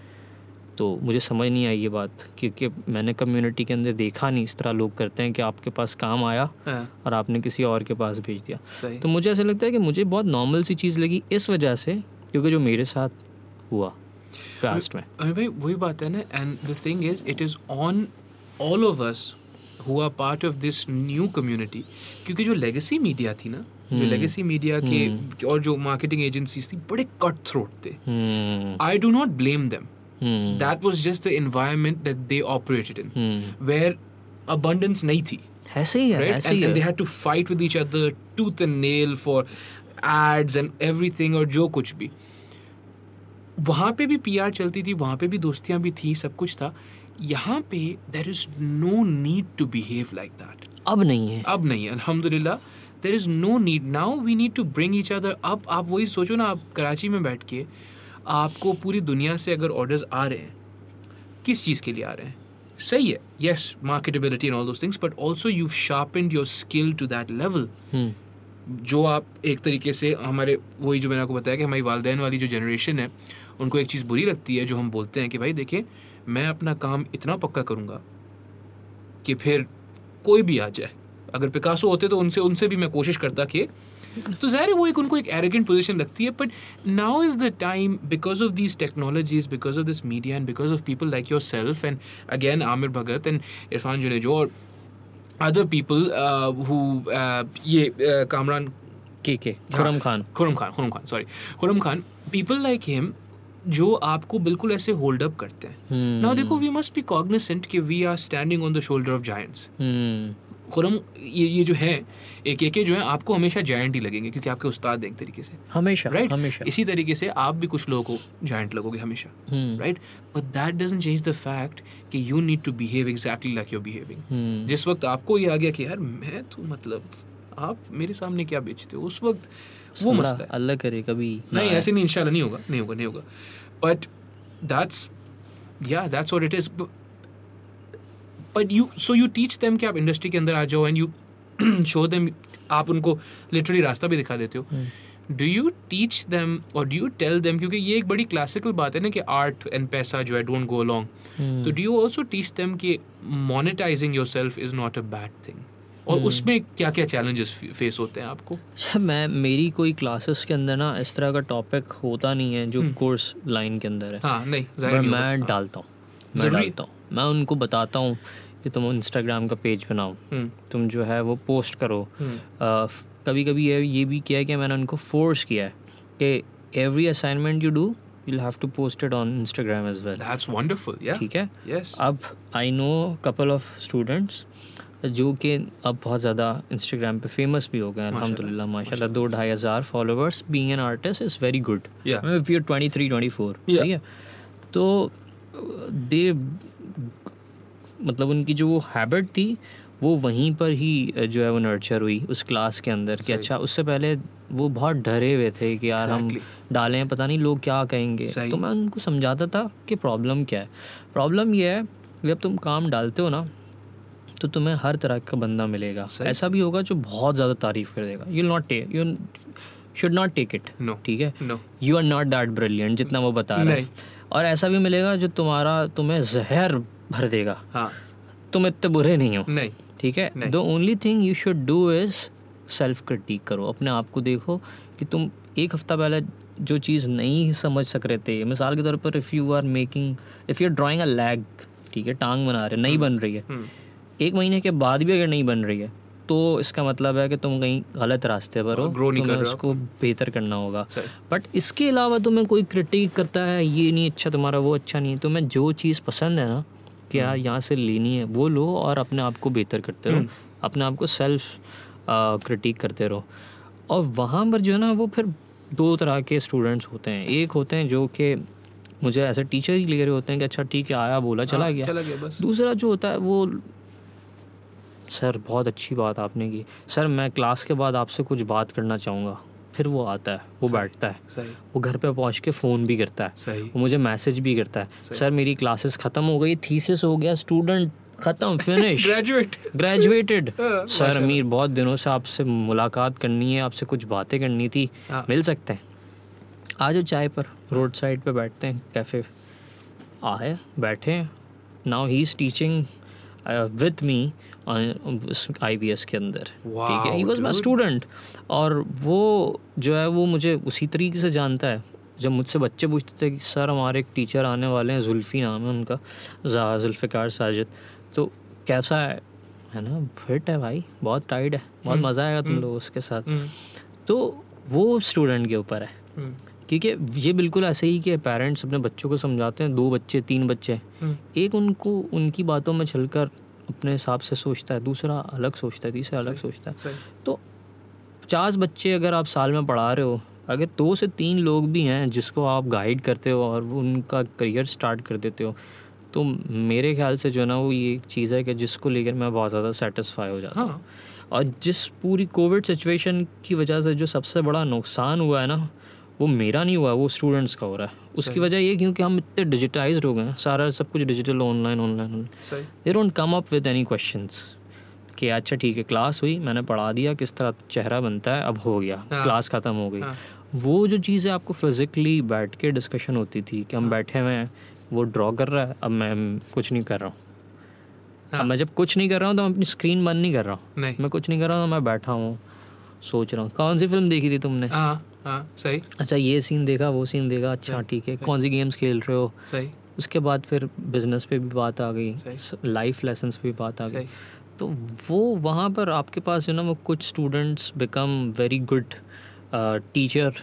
Speaker 2: तो मुझे समझ नहीं आई ये बात क्योंकि मैंने कम्युनिटी के अंदर देखा नहीं इस तरह लोग करते हैं कि आपके पास काम आया
Speaker 1: हाँ।
Speaker 2: और आपने किसी और के पास भेज दिया। तो मुझे ऐसा लगता है कि मुझे बहुत नॉर्मल सी चीज़ लगी इस वजह से क्योंकि जो मेरे साथ हुआ पास्ट में
Speaker 1: अरे भाई वही बात है ना and the thing is it is on all of us who are part of this new community क्योंकि जो लेगेसी मीडिया थी ना जो लेगेसी hmm. मीडिया के hmm. और जो मार्केटिंग एजेंसीज थी बड़े कट थ्रोट थे I do not blame them that was just the environment that they operated in where abundance नहीं थी।
Speaker 2: ऐसे ही है ऐसे ही
Speaker 1: and, and they had to fight with each other tooth and nail for ads and everything और जो कुछ भी। वहाँ पे भी पीआर चलती थी वहाँ पे भी दोस्तियाँ भी थी सब कुछ था। यहाँ पे there is no need to behave like that
Speaker 2: अब नहीं है।
Speaker 1: अब नहीं है अल्हम्दुलिल्लाह। There is no need now we need to bring each other अब आप वही सोचो ना आप कराची में बैठ के आपको पूरी दुनिया से अगर ऑर्डर्स आ रहे हैं किस चीज़ के लिए आ रहे हैं? सही है yes marketability and all those things but also you sharpened your skill to that level जो आप एक तरीके से हमारे, वही जो मैंने आपको बताया कि हमारी वालदेन वाली जो जनरेशन है, उनको एक चीज़ बुरी लगती है जो हम बोलते हैं कि भाई देखें मैं अपना काम इतना पक्का करूँगा कि फिर कोई भी आ जाए। अगर पिकासो होते तो उनसे उनसे भी मैं कोशिश करता कि तो ज़ाहिर है वो एक, उनको एक एरोगेंट पोजीशन लगती है but now is the time because of these technologies because of this media and because of people like yourself and again Aamir Bhagat and Irfan Junejo और अदर पीपल हु ये uh, कामरान
Speaker 2: के के Khurram Khan
Speaker 1: Khurram Khan Khurram Khan sorry Khurram Khan people like him जो आपको बिल्कुल ऐसे होल्ड अप करते हैं। नाउ देखो वी मस्ट बी कॉग्निसेंट कि we are standing on the shoulder of giants Khurram ये ये जो है एक एक जो है आपको हमेशा जायंट ही लगेंगे क्योंकि आपके उस्ताद एक तरीके से।
Speaker 2: हमेशा
Speaker 1: राइट right?
Speaker 2: हमेशा।
Speaker 1: इसी तरीके से आप भी कुछ लोगों को जायंट लगोगे हमेशा। Right but that doesn't change the fact कि you need to behave exactly like you're behaving जिस वक्त आपको ये आ गया कि यार मैं तो मतलब आप मेरे सामने क्या बेचते हो? उस वक्त वो मसला है।
Speaker 2: अल्लाह करे कभी
Speaker 1: नहीं ऐसे नहीं इंशाल्लाह नहीं होगा नहीं होगा नहीं होगा। बट दैट्स या that's what it is but you so you teach them कि आप इंडस्ट्री के अंदर आ जाओ एंड यू शो देम आप उनको लिटरली रास्ता भी दिखा देते हो। डू यू टीच देम और डू यू टेल देम क्योंकि ये एक बड़ी क्लासिकल बात है ना कि आर्ट एंड पैसा जो है डोंट गो
Speaker 2: हम्म।
Speaker 1: तो do you also teach them कि monetizing yourself is not a bad thing और
Speaker 2: हम्म।
Speaker 1: उसमें क्या क्या चैलेंजेस फेस होते हैं आपको
Speaker 2: अच्छा मैं मेरी कोई क्लासेस के अंदर ना इस तरह का टॉपिक होता नहीं है जो। कोर्स लाइन के अंदर है
Speaker 1: हाँ नहीं।
Speaker 2: मैं
Speaker 1: हाँ।
Speaker 2: डालता हूँ
Speaker 1: ज़रूरी-
Speaker 2: हूँ। मैं उनको बताता हूँ कि तुम इंस्टाग्राम का पेज बनाओ।
Speaker 1: हम्म,
Speaker 2: तुम जो है वो पोस्ट करो।
Speaker 1: हम्म,
Speaker 2: कभी कभी ये ये भी किया है कि मैंने उनको फोर्स किया है कि every assignment you do you have to post it on Instagram as well
Speaker 1: That's wonderful. Yeah.
Speaker 2: ठीक है?
Speaker 1: Yes.
Speaker 2: अब I know couple of students जो कि अब बहुत ज़्यादा इंस्टाग्राम पे फ़ेमस भी हो गए हैं अल्हम्दुलिल्लाह माशाल्लाह। दो ढाई हज़ार followers being an artist is
Speaker 1: very
Speaker 2: good if you twenty three twenty
Speaker 1: four
Speaker 2: ठीक है? तो दे मतलब उनकी जो वो हैबिट थी वो वहीं पर ही जो है वो नर्चर हुई उस क्लास के अंदर कि अच्छा उससे पहले वो बहुत डरे हुए थे कि यार हम डालें पता नहीं लोग क्या कहेंगे। तो मैं उनको समझाता था कि प्रॉब्लम क्या है। प्रॉब्लम ये है कि जब तुम काम डालते हो ना तो तुम्हें हर तरह का बंदा मिलेगा। ऐसा भी होगा जो बहुत ज़्यादा तारीफ़ कर देगा। You not take you should not take
Speaker 1: it.
Speaker 2: ठीक है? You are not that brilliant जितना वो बता रहा है। और ऐसा भी मिलेगा जो तुम्हारा तुम्हें जहर भर देगा
Speaker 1: हाँ.
Speaker 2: तुम इतने बुरे नहीं हो
Speaker 1: नहीं.
Speaker 2: ठीक है। The only thing you should do is self critic करो अपने आप को देखो कि तुम एक हफ़्ता पहले जो चीज़ नहीं समझ सक रहे थे मिसाल के तौर पर if you are making if you are drawing a leg ठीक है टांग बना रहे नहीं बन रही है
Speaker 1: हम्म.
Speaker 2: एक महीने के बाद भी अगर नहीं बन रही है तो इसका मतलब है कि तुम कहीं गलत रास्ते पर हो
Speaker 1: और grow नहीं कर रहे हो।
Speaker 2: उसको बेहतर करना होगा बट इसके अलावा तुम्हें कोई क्रिटिक करता है ये नहीं अच्छा तुम्हारा वो अच्छा नहीं है तुम्हें जो चीज़ पसंद है ना क्या यहाँ से लेनी है वो लो और अपने आप को बेहतर करते रहो
Speaker 1: हम्म।
Speaker 2: अपने आप को सेल्फ क्रिटिक करते रहो और वहाँ पर जो है ना वो फिर दो तरह के स्टूडेंट्स होते हैं एक होते हैं जो कि मुझे ऐसे टीचर ही ले रहे होते हैं कि अच्छा ठीक है आया बोला चला
Speaker 1: हाँ,
Speaker 2: गया
Speaker 1: चला गया बस.
Speaker 2: दूसरा जो होता है वो सर बहुत अच्छी बात आपने की। सर मैं क्लास के बाद आपसे कुछ बात करना चाहूँगा। फिर वो आता है वो बैठता है।
Speaker 1: सही.
Speaker 2: वो घर पे पहुँच के फ़ोन भी करता है।
Speaker 1: सही.
Speaker 2: वो मुझे मैसेज भी करता है। सर मेरी क्लासेस ख़त्म हो गई थीसिस हो गया स्टूडेंट ख़त्म फिनिश।
Speaker 1: Graduate.
Speaker 2: ग्रेजुएटेड
Speaker 1: हाँ,
Speaker 2: सर अमीर बहुत दिनों से आपसे मुलाकात करनी है आपसे कुछ बातें करनी थी।
Speaker 1: हाँ.
Speaker 2: मिल सकते हैं। आ जाओ चाय पर रोड साइड पे बैठते हैं कैफ़े। आए बैठे। Now he is teaching with me I B S के अंदर। ठीक है? ही वॉज़ माई स्टूडेंट और वो जो है वो मुझे उसी तरीके से जानता है। जब मुझसे बच्चे पूछते थे कि सर हमारे एक टीचर आने वाले हैं जुल्फ़ी नाम है उनका जा- जुल्फ़िकार साजिद। तो कैसा है? है ना? फिट है भाई बहुत टाइट है। बहुत
Speaker 1: हम्म,
Speaker 2: मज़ा आएगा तुम
Speaker 1: हम्म।
Speaker 2: लोग उसके साथ।
Speaker 1: हम्म,
Speaker 2: तो वो स्टूडेंट के ऊपर है। क्योंकि ये बिल्कुल ऐसे ही कि पेरेंट्स अपने बच्चों को समझाते हैं दो बच्चे तीन बच्चे. एक उनको उनकी बातों में चलकर अपने हिसाब से सोचता है दूसरा अलग सोचता है तीसरा अलग सोचता है। तो पचास बच्चे अगर आप साल में पढ़ा रहे हो अगर दो से तीन लोग भी हैं जिसको आप गाइड करते हो और वो उनका करियर स्टार्ट कर देते हो तो मेरे ख्याल से जो है ना वो ये एक चीज़ है कि जिसको लेकर मैं बहुत ज़्यादा सेटिस्फाई हो जाता हूँ।
Speaker 1: हाँ.
Speaker 2: और जिस पूरी कोविड सिचुएशन की वजह से जो सबसे बड़ा नुकसान हुआ है ना वो मेरा नहीं हुआ वो स्टूडेंट्स का हो रहा है उसकी वजह ये क्योंकि हम इतने डिजिटाइज हो गए हैं सारा सब कुछ digital online
Speaker 1: online.
Speaker 2: They don't come up with any questions कि अच्छा ठीक है क्लास हुई मैंने पढ़ा दिया किस तरह चेहरा बनता है अब हो गया
Speaker 1: हाँ।
Speaker 2: क्लास ख़त्म हो गई
Speaker 1: हाँ.
Speaker 2: वो जो चीज़ें आपको फिज़िकली बैठ के डिस्कशन होती थी कि हम
Speaker 1: हाँ।
Speaker 2: बैठे हुए हैं वो ड्रॉ कर रहा है अब मैं कुछ नहीं कर रहा हूँ
Speaker 1: हाँ.
Speaker 2: मैं जब कुछ नहीं कर रहा हूँ तो मैं अपनी स्क्रीन बंद नहीं कर रहा हूँ मैं कुछ नहीं कर रहा हूँ मैं बैठा हूँ सोच रहा हूँ कौन सी फ़िल्म देखी थी तुमने
Speaker 1: हाँ. हाँ. सही.
Speaker 2: अच्छा ये सीन देखा वो सीन देखा अच्छा ठीक है कौन सी गेम्स खेल रहे हो
Speaker 1: सही.
Speaker 2: उसके बाद फिर बिज़नेस पे भी बात आ गई लाइफ लेसन्स पे भी बात आ गई तो वो वहाँ पर आपके पास जो ना वो कुछ students become very good teacher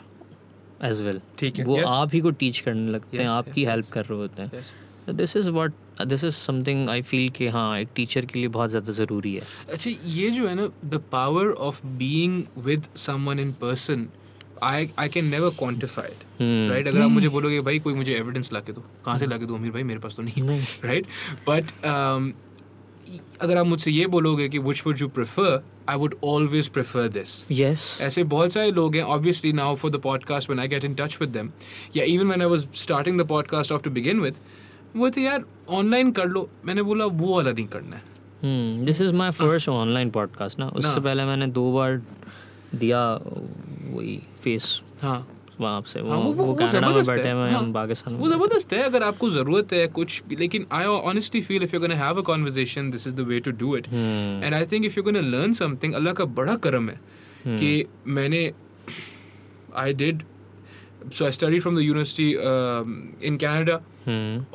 Speaker 2: as well
Speaker 1: ठीक है.
Speaker 2: वो
Speaker 1: Yes.
Speaker 2: आप ही को टीच करने लगते
Speaker 1: yes,
Speaker 2: हैं
Speaker 1: आपकी
Speaker 2: हेल्प
Speaker 1: yes.
Speaker 2: कर रहे होते हैं this is what this is something I feel कि हाँ एक टीचर के लिए बहुत ज़्यादा ज़रूरी है
Speaker 1: अच्छा ये जो है ना the power of being with someone in person I I can never quantify
Speaker 2: it
Speaker 1: right अगर आप मुझे बोलोगे भाई कोई मुझे एविडेंस ला के दो कहाँ से ला के दो अमीर भाई? मेरे पास तो नहीं
Speaker 2: नहीं।
Speaker 1: राइट बट अगर आप मुझसे ये बोलोगे कि which would you prefer I would always prefer this
Speaker 2: yes
Speaker 1: ऐसे बहुत सारे लोग हैं obviously now for the podcast when I get in touch with them या even when I was starting the podcast off to begin with वो थे यार ऑनलाइन कर लो। मैंने बोला वो वाला नहीं करना है.
Speaker 2: This is my first online podcast ना। उससे पहले मैंने दो बार दिया वही फेस
Speaker 1: हाँ।
Speaker 2: वहाँ से वो
Speaker 1: हाँ, वो-
Speaker 2: वो,
Speaker 1: वो
Speaker 2: कनाडा में बैठे हुए हैं। हम पाकिस्तान
Speaker 1: वो ज़बरदस्त है अगर आपको ज़रूरत है कुछ लेकिन I honestly feel if you gonna have a conversation this is the way to do it
Speaker 2: hmm,
Speaker 1: and I think if you gonna learn something अल्लाह का बड़ा करम है कि मैंने I did so I study from the university in Canada
Speaker 2: hmm,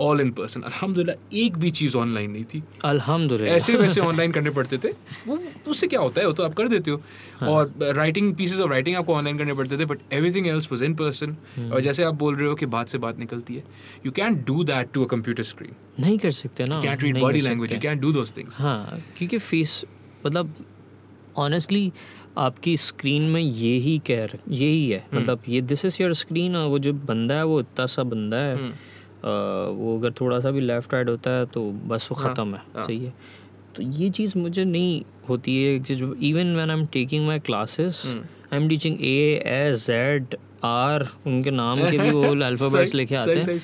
Speaker 1: all in person अल्हम्दुलिल्लाह एक भी चीज़ ऑनलाइन नहीं थी।
Speaker 2: अल्हम्दुलिल्लाह।
Speaker 1: ऐसे वैसे ऑनलाइन करने पड़ते थे। वो उससे क्या होता है वो तो आप कर देते हो।
Speaker 2: हाँ।
Speaker 1: और राइटिंग पीसेस ऑफ़ राइटिंग आपको ऑनलाइन करने पड़ते थे but everything else was in
Speaker 2: person.
Speaker 1: और जैसे आप बोल रहे हो कि बात से बात निकलती है। You can do that to a computer screen
Speaker 2: नहीं कर सकते ना।
Speaker 1: Can
Speaker 2: read
Speaker 1: body language
Speaker 2: you
Speaker 1: can do those things
Speaker 2: हाँ क्योंकि फेस मतलब ऑनेस्टली आपकी स्क्रीन में ये ही कह यही है
Speaker 1: हम्म।
Speaker 2: मतलब ये दिस इज़ योर स्क्रीन और वो जो बंदा है वो इतना सा बंदा है।
Speaker 1: हम्म।
Speaker 2: वो अगर थोड़ा सा भी लेफ़्ट राइट होता है तो बस वो
Speaker 1: हाँ,
Speaker 2: ख़त्म है
Speaker 1: हाँ।
Speaker 2: सही है। तो ये चीज़ मुझे नहीं होती है even when I am taking my
Speaker 1: classes.
Speaker 2: I am teaching A S Z R उनके नाम के भी वो अल्फ़ाबेट्स लेके आते हैं।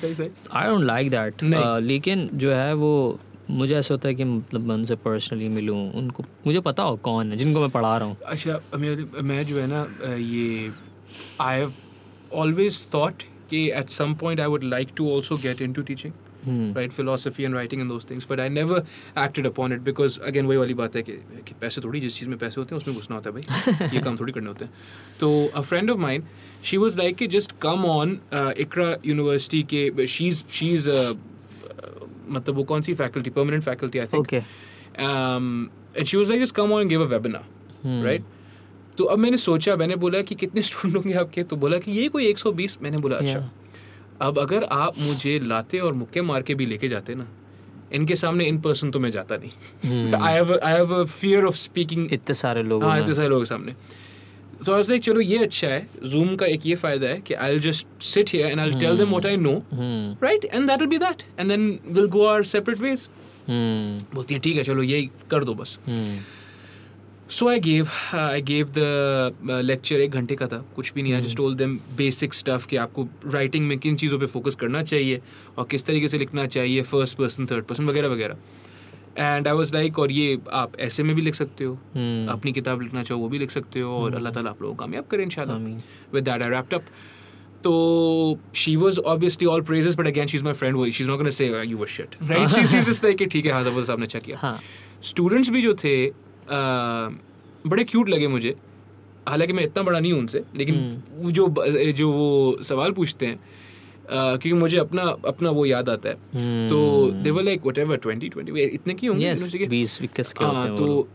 Speaker 2: आई डोंट लाइक दैट लेकिन जो है वो मुझे ऐसा होता है कि मतलब मैं उनसे पर्सनली मिलूँ उनको मुझे पता हो कौन है जिनको मैं पढ़ा रहा हूँ।
Speaker 1: अच्छा मेरे मैं जो है ना ये आई हैव ऑलवेज थॉट कि at some point I would like to also get into teaching
Speaker 2: hmm,
Speaker 1: right philosophy and writing and those things but i never acted upon it because again वही वाली बात है कि, कि पैसे थोड़ी जिस चीज़ में पैसे होते हैं उसमें घुसना होता है भाई ये काम थोड़ी करने होते हैं तो a friend of mine she was like कि just come on uh, Iqra university के she's she's uh, मतलब वो कौन सी faculty permanent faculty I think
Speaker 2: okay
Speaker 1: um, and she was like just come on and give तो अब मैंने सोचा मैंने बोला कि कितने स्टूडेंट होंगे आपके? तो बोला कि ये कोई 120 मैंने बोला अच्छा अब अगर आप मुझे लाते और मुक्के मार के भी लेके जाते ना इनके सामने इन पर्सन तो मैं जाता नहीं. I have I have a fear of speaking
Speaker 2: इतने सारे लोग
Speaker 1: हाँ इतने सारे लोगों के सामने। सो आई लाइक चलो ये अच्छा है। जूम का एक ये फ़ायदा है कि I just sit here and I tell them what
Speaker 2: I
Speaker 1: know right and that will be that and then will go our separate
Speaker 2: ways
Speaker 1: बोलती है ठीक है चलो यही कर दो बस.
Speaker 2: हम्म,
Speaker 1: so I gave I gave the lecture एक घंटे का था कुछ भी नहीं I just told them basic stuff कि आपको राइटिंग में किन चीज़ों पे फोकस करना चाहिए और किस तरीके से लिखना चाहिए फ़र्स्ट पर्सन थर्ड पर्सन वगैरह वगैरह एंड आई वॉज़ लाइक और ये आप ऐसे में भी लिख सकते हो
Speaker 2: हम्म,
Speaker 1: अपनी किताब लिखना चाहो वो भी लिख सकते हो और अल्लाह ताला आप लोगों को कामयाब करें इंशाल्लाह
Speaker 2: आमीन।
Speaker 1: with that I wrapped up. So she was obviously all praises, but again, she's my friend. Well, She's not going to say "Ah, you were shit, right? she's, she's just ठीक है हाँ ज़बरदस्त आपने अच्छा किया
Speaker 2: हाँ
Speaker 1: स्टूडेंट्स भी जो थे बड़े क्यूट लगे मुझे। हालाँकि मैं इतना बड़ा नहीं हूँ उनसे लेकिन
Speaker 2: हम्म।
Speaker 1: जो जो वो सवाल पूछते हैं क्योंकि मुझे अपना अपना वो याद आता है।
Speaker 2: हम्म,
Speaker 1: तो they were like whatever twenty twenty इतने की होंगे?
Speaker 2: Yes,
Speaker 1: हाँ तो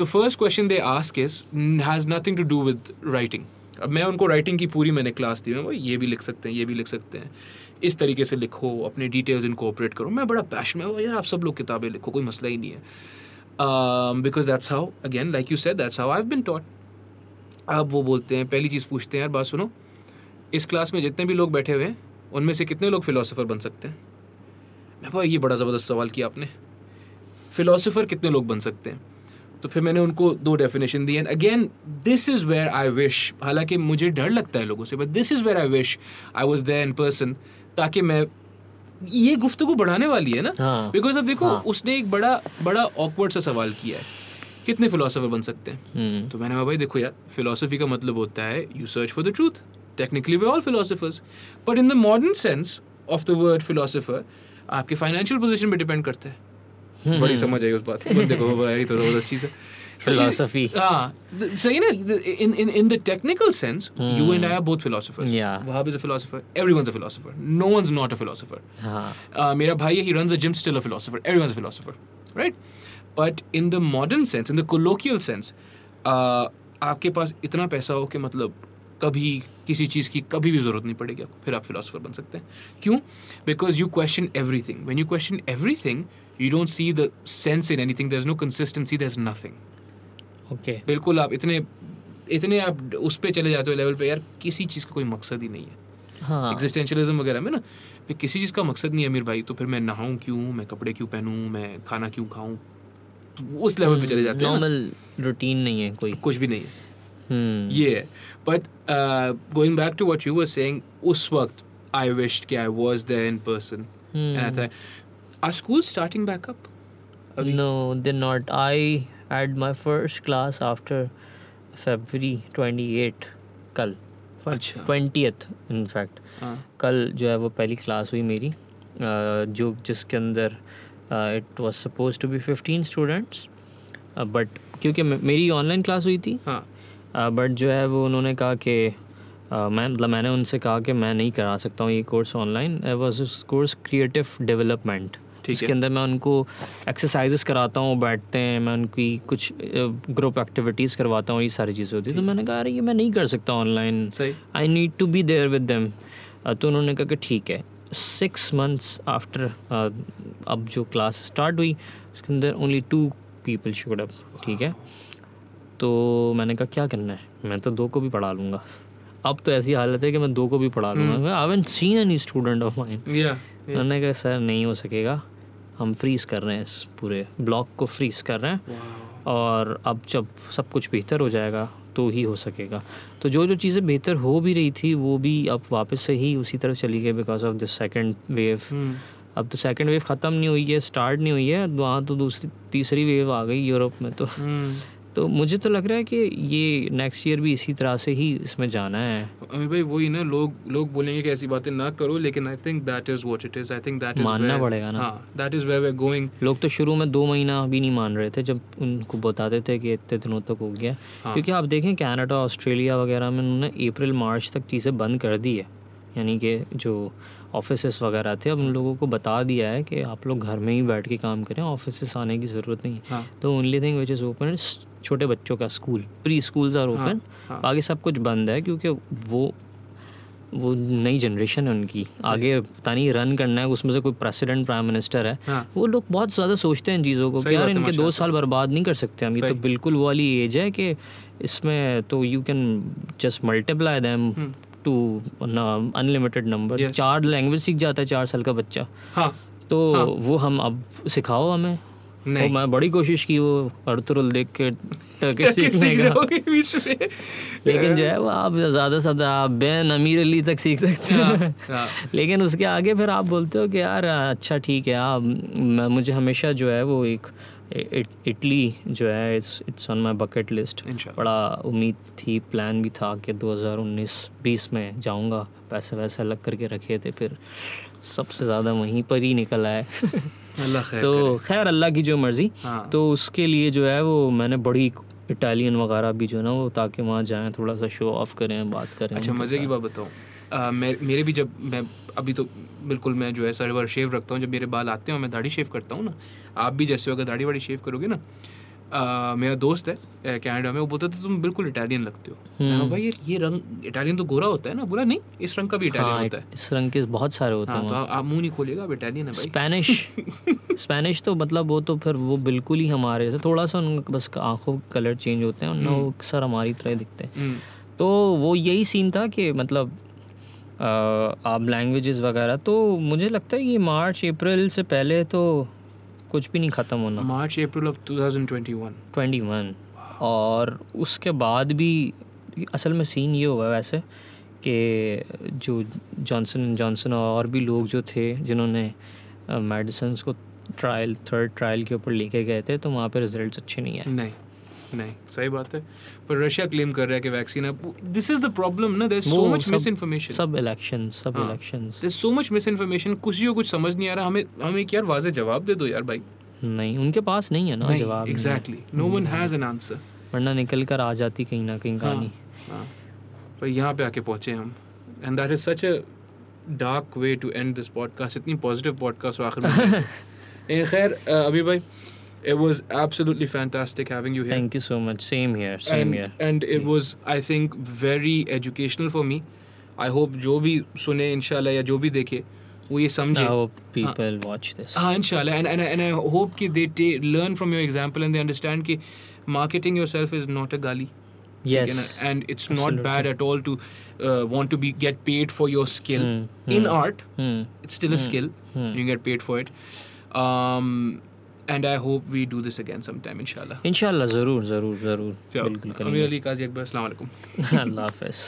Speaker 1: the first question they ask is has nothing to do with writing अब मैं उनको राइटिंग की पूरी मैंने क्लास दी मैं वो ये भी लिख सकते हैं ये भी लिख सकते हैं। इस तरीके से लिखो अपने डिटेल्स इनकोऑपरेट करो। मैं बड़ा पैशन में हूँ, यार आप सब लोग किताबें लिखो कोई मसला ही नहीं है। Because that's how again like you said that's how I been taught अब वो बोलते हैं, पहली चीज़ पूछते हैं, यार, बात सुनो। इस क्लास में जितने भी लोग बैठे हुए हैं, उनमें से कितने लोग फिलोसोफर बन सकते हैं? मैं भाई ये बड़ा ज़बरदस्त सवाल किया आपने। फिलोसोफर कितने लोग बन सकते हैं? तो फिर मैंने उनको दो definition the and again this is where I wish हालाँकि मुझे डर लगता है लोगों से but this is where I wish I was there in person ताकि मैं ये गुफ्तगु बढ़ाने वाली है ना?
Speaker 2: हाँ।
Speaker 1: बिकॉज़ अब देखो
Speaker 2: हाँ।
Speaker 1: उसने एक बड़ा बड़ा ऑकवर्ड सा सवाल किया है। कितने फिलोसोफर बन सकते हैं?
Speaker 2: हम्म,
Speaker 1: तो मैंने कहा भाई देखो यार फिलोसफी का मतलब होता है you search for the truth technically we all philosophers but in the modern sense of the word philosopher आपके फाइनेंशियल पोजिशन पे डिपेंड करता है।
Speaker 2: हम्म,
Speaker 1: बड़ी समझ आई उस बात बंदे को बड़ा ही तो ज़बरदस्त चीज़ है।
Speaker 2: Philosophy.
Speaker 1: हाँ द- सही ना in in in the technical sense you and I are both philosophers
Speaker 2: Yeah.
Speaker 1: Wahab is a philosopher everyone's a philosopher no one's not a philosopher
Speaker 2: हाँ
Speaker 1: uh, मेरा भाई है ही runs a gym still a philosopher. Everyone's a philosopher right? But in the modern sense in the colloquial sense uh, आपके पास इतना पैसा हो कि मतलब कभी किसी चीज़ की कभी भी ज़रूरत नहीं पड़ेगी आपको फिर आप फिलोसफर बन सकते हैं। क्यों? Because you question everything when you question everything you don't see the sense in anything there is no consistency there is nothing
Speaker 2: okay
Speaker 1: बिल्कुल आप इतने इतने आप उस पर चले जाते हो लेवल पे यार किसी चीज़ का कोई मकसद ही नहीं है।
Speaker 2: हाँ।
Speaker 1: एग्जिस्टेंशियलिज्म वगैरह में ना भी किसी चीज़ का मकसद नहीं है अमीर भाई तो फिर मैं नहाऊं क्यों मैं कपड़े क्यों पहनूं मैं खाना क्यों खाऊं? उस लेवल पे चले जाते हैं
Speaker 2: नॉर्मल रूटीन नहीं है कोई।
Speaker 1: कुछ भी नहीं है।
Speaker 2: हम्म।
Speaker 1: ये है। But going back to what you were saying उस वक्त आई विश्ड कि I was there in person and I thought our school starting back up अभी?
Speaker 2: No, they're not. I had my first class after February 28 कल।
Speaker 1: अच्छा।
Speaker 2: ट्वेंटियथ in fact
Speaker 1: हाँ।
Speaker 2: कल जो है वो पहली क्लास हुई मेरी जो जिसके अंदर it was suppose to be fifteen students but क्योंकि मेरी ऑनलाइन क्लास हुई थी
Speaker 1: हाँ।
Speaker 2: बट जो है वो उन्होंने कहा कि मैं मतलब मैंने उनसे कहा कि मैं नहीं करा सकता हूँ ये course online was course creative
Speaker 1: development
Speaker 2: इसके अंदर मैं उनको एक्सरसाइजेस कराता हूँ बैठते हैं मैं उनकी कुछ ग्रुप एक्टिविटीज़ करवाता हूँ ये सारी चीज़ें होती है। तो मैंने कहा अरे ये मैं नहीं कर सकता
Speaker 1: online
Speaker 2: I need to be there with them तो उन्होंने कहा कि ठीक है। सिक्स मंथ्स आफ्टर अब जो क्लास स्टार्ट हुई उसके अंदर only two people showed up ठीक है। तो मैंने कहा क्या करना है? मैं तो दो को भी पढ़ा लूँगा। अब तो ऐसी हालत है कि मैं दो को भी पढ़ा लूँगा। I seen any student of
Speaker 1: mind
Speaker 2: उन्होंने कहा सर नहीं हो सकेगा। हम फ्रीज़ कर रहे हैं इस पूरे ब्लॉक को फ्रीज़ कर रहे हैं। और अब जब सब कुछ बेहतर हो जाएगा तो ही हो सकेगा। तो जो जो चीज़ें बेहतर हो भी रही थी वो भी अब वापस से ही उसी तरफ़ चली गई because of the second
Speaker 1: wave
Speaker 2: अब तो सेकेंड वेव ख़त्म नहीं हुई है स्टार्ट नहीं हुई है वहाँ तो दूसरी तीसरी वेव आ गई यूरोप में तो।
Speaker 1: हम्म
Speaker 2: तो मुझे तो लग रहा है कि ये नेक्स्ट ईयर भी इसी तरह से ही इसमें जाना है।
Speaker 1: अमीर भाई वही ना लोग लोग बोलेंगे कि ऐसी बातें ना करो लेकिन I think that is what it is I think that is
Speaker 2: मानना पड़ेगा ना।
Speaker 1: हाँ that is where we are going
Speaker 2: लोग तो शुरू में दो महीना भी नहीं मान रहे थे जब उनको बताते थे कि इतने दिनों तक हो गया।
Speaker 1: हाँ।
Speaker 2: क्योंकि आप देखें कनाडा ऑस्ट्रेलिया वगैरह में उन्होंने अप्रैल मार्च तक चीज़ें बंद कर दी है। यानी कि जो ऑफ़िस वगैरह थे अब उन लोगों को बता दिया है कि आप लोग घर में ही बैठ के काम करें ऑफ़िस आने की ज़रूरत नहीं है।
Speaker 1: हाँ।
Speaker 2: तो only thing which is open छोटे बच्चों का school pre schools are
Speaker 1: open.
Speaker 2: बाकी सब कुछ बंद है क्योंकि वो वो नई जनरेशन है उनकी। आगे पता नहीं रन करना है उसमें से कोई प्रेसिडेंट प्राइम मिनिस्टर है।
Speaker 1: हाँ।
Speaker 2: वो लोग बहुत ज़्यादा सोचते हैं इन चीज़ों को कि यार इनके दो साल बर्बाद नहीं कर सकते हम। ये तो बिल्कुल वो वाली एज है कि इसमें तो you can just multiply them to unlimited
Speaker 1: number
Speaker 2: चार लैंग्वेज सीख जाता है चार साल का बच्चा।
Speaker 1: हाँ।
Speaker 2: तो हाँ. वो हम अब सिखाओ हमें।
Speaker 1: नहीं।
Speaker 2: और मैं बड़ी कोशिश की वो अर्तुरुल देख के टर्किश
Speaker 1: टर्किश
Speaker 2: सीखने का।
Speaker 1: बीच में।
Speaker 2: लेकिन जो है वो आप ज़्यादा से ज़्यादा आप बैन अमीर अली तक सीख सकते हैं
Speaker 1: हाँ।
Speaker 2: लेकिन उसके आगे फिर आप बोलते हो कि यार अच्छा ठीक है आप मुझे हमेशा जो है वो एक इटली जो है it's it's on my bucket
Speaker 1: list
Speaker 2: बड़ा उम्मीद थी प्लान भी था कि 2019-20 में जाऊँगा। पैसे वैसे अलग करके रखे थे फिर सबसे ज़्यादा वहीं पर ही निकल आए। तो खैर अल्लाह की जो मर्ज़ी।
Speaker 1: हाँ।
Speaker 2: तो उसके लिए जो है वो मैंने बड़ी इटालियन वगैरह भी जो है ना वो ताकि वहाँ जाएँ थोड़ा सा शो ऑफ़ करें बात करें
Speaker 1: अच्छा मज़े की बात बताऊँ मैं मेरे भी जब मैं अभी तो बिल्कुल मैं जो है सर वर शेव रखता हूँ जब मेरे बाल आते हैं मैं दाढ़ी शेव करता हूँ ना आप भी जैसे अगर दाढ़ी वाड़ी शेव करोगे ना अ, मेरा दोस्त है कनाडा में वो बोलता था तुम बिल्कुल इटालियन लगते हो।
Speaker 2: हम्म।
Speaker 1: भाई ये ये रंग इटालियन तो गोरा होता है ना? बोला नहीं इस रंग का भी इटालियन
Speaker 2: हाँ
Speaker 1: होता है।
Speaker 2: इस रंग के बहुत सारे होते
Speaker 1: हाँ
Speaker 2: हैं
Speaker 1: तो आप मुँह नहीं खोलेगा आप इटालियन है भाई।
Speaker 2: स्पेनिश स्पेनिश तो मतलब वो तो फिर वो बिल्कुल ही हमारे जैसे थोड़ा सा उनका बस आँखों के कलर चेंज होते हैं वरना वो सर हमारी तरह दिखते हैं।
Speaker 1: हम्म,
Speaker 2: तो वो यही सीन था कि मतलब आप लैंग्वेजेस वगैरह तो मुझे लगता है कि मार्च अप्रैल से पहले तो कुछ भी नहीं ख़त्म होना।
Speaker 1: March April of 2021
Speaker 2: twenty one और उसके बाद भी असल में सीन ये हुआ वैसे कि जो जॉनसन एंड जॉनसन और भी लोग जो थे जिन्होंने मेडिसिन को ट्रायल थर्ड ट्रायल के ऊपर लेके गए थे तो वहाँ पे रिजल्ट्स अच्छे नहीं आए।
Speaker 1: नहीं। नहीं सही बात है। पर रशिया क्लेम कर रहा है कि वैक्सीन है। दिस इज़ द प्रॉब्लम ना there so much misinformation
Speaker 2: सब इलेक्शन सब
Speaker 1: हाँ। Elections there so much misinformation किसी को कुछ समझ नहीं आ रहा। हमें हमें एक यार वाजे जवाब दे दो यार भाई।
Speaker 2: नहीं उनके पास नहीं है ना जवाब।
Speaker 1: Exactly no one has an answer
Speaker 2: वरना निकल कर आ जाती कहीं ना कहीं कहानी।
Speaker 1: हाँ। पर यहाँ पे आके पहुँचे हम। And that is such a dark way to end this podcast इतनी पॉजिटिव पॉडकास्ट आखिर में। खैर अभी भाई it was absolutely fantastic having you here
Speaker 2: thank you so much same here same
Speaker 1: and,
Speaker 2: here
Speaker 1: and it was I think very educational for me. I hope जो भी सुने इंशाल्लाह या जो भी देखे वो ये समझे
Speaker 2: I hope people watch this.
Speaker 1: हाँ इंशाल्लाह and, and, and I hope कि they ta- learn from your example and they understand कि marketing yourself is not a gali
Speaker 2: Yes.
Speaker 1: ठीक है ना? and it's not
Speaker 2: Absolutely.
Speaker 1: bad at all to uh, want to be get paid for your skill
Speaker 2: Hmm,
Speaker 1: in art
Speaker 2: Hmm.
Speaker 1: it's still a skill
Speaker 2: hmm.
Speaker 1: you get paid for it um, and I hope we do this again sometime, inshallah.
Speaker 2: इंशाल्लाह ज़रूर ज़रूर ज़रूर
Speaker 1: So,
Speaker 2: बिल्कुल
Speaker 1: Amir
Speaker 2: करेंगे
Speaker 1: Ali Qazi Akbar, Assalamu alaikum.
Speaker 2: अल्लाह हाफ़िज़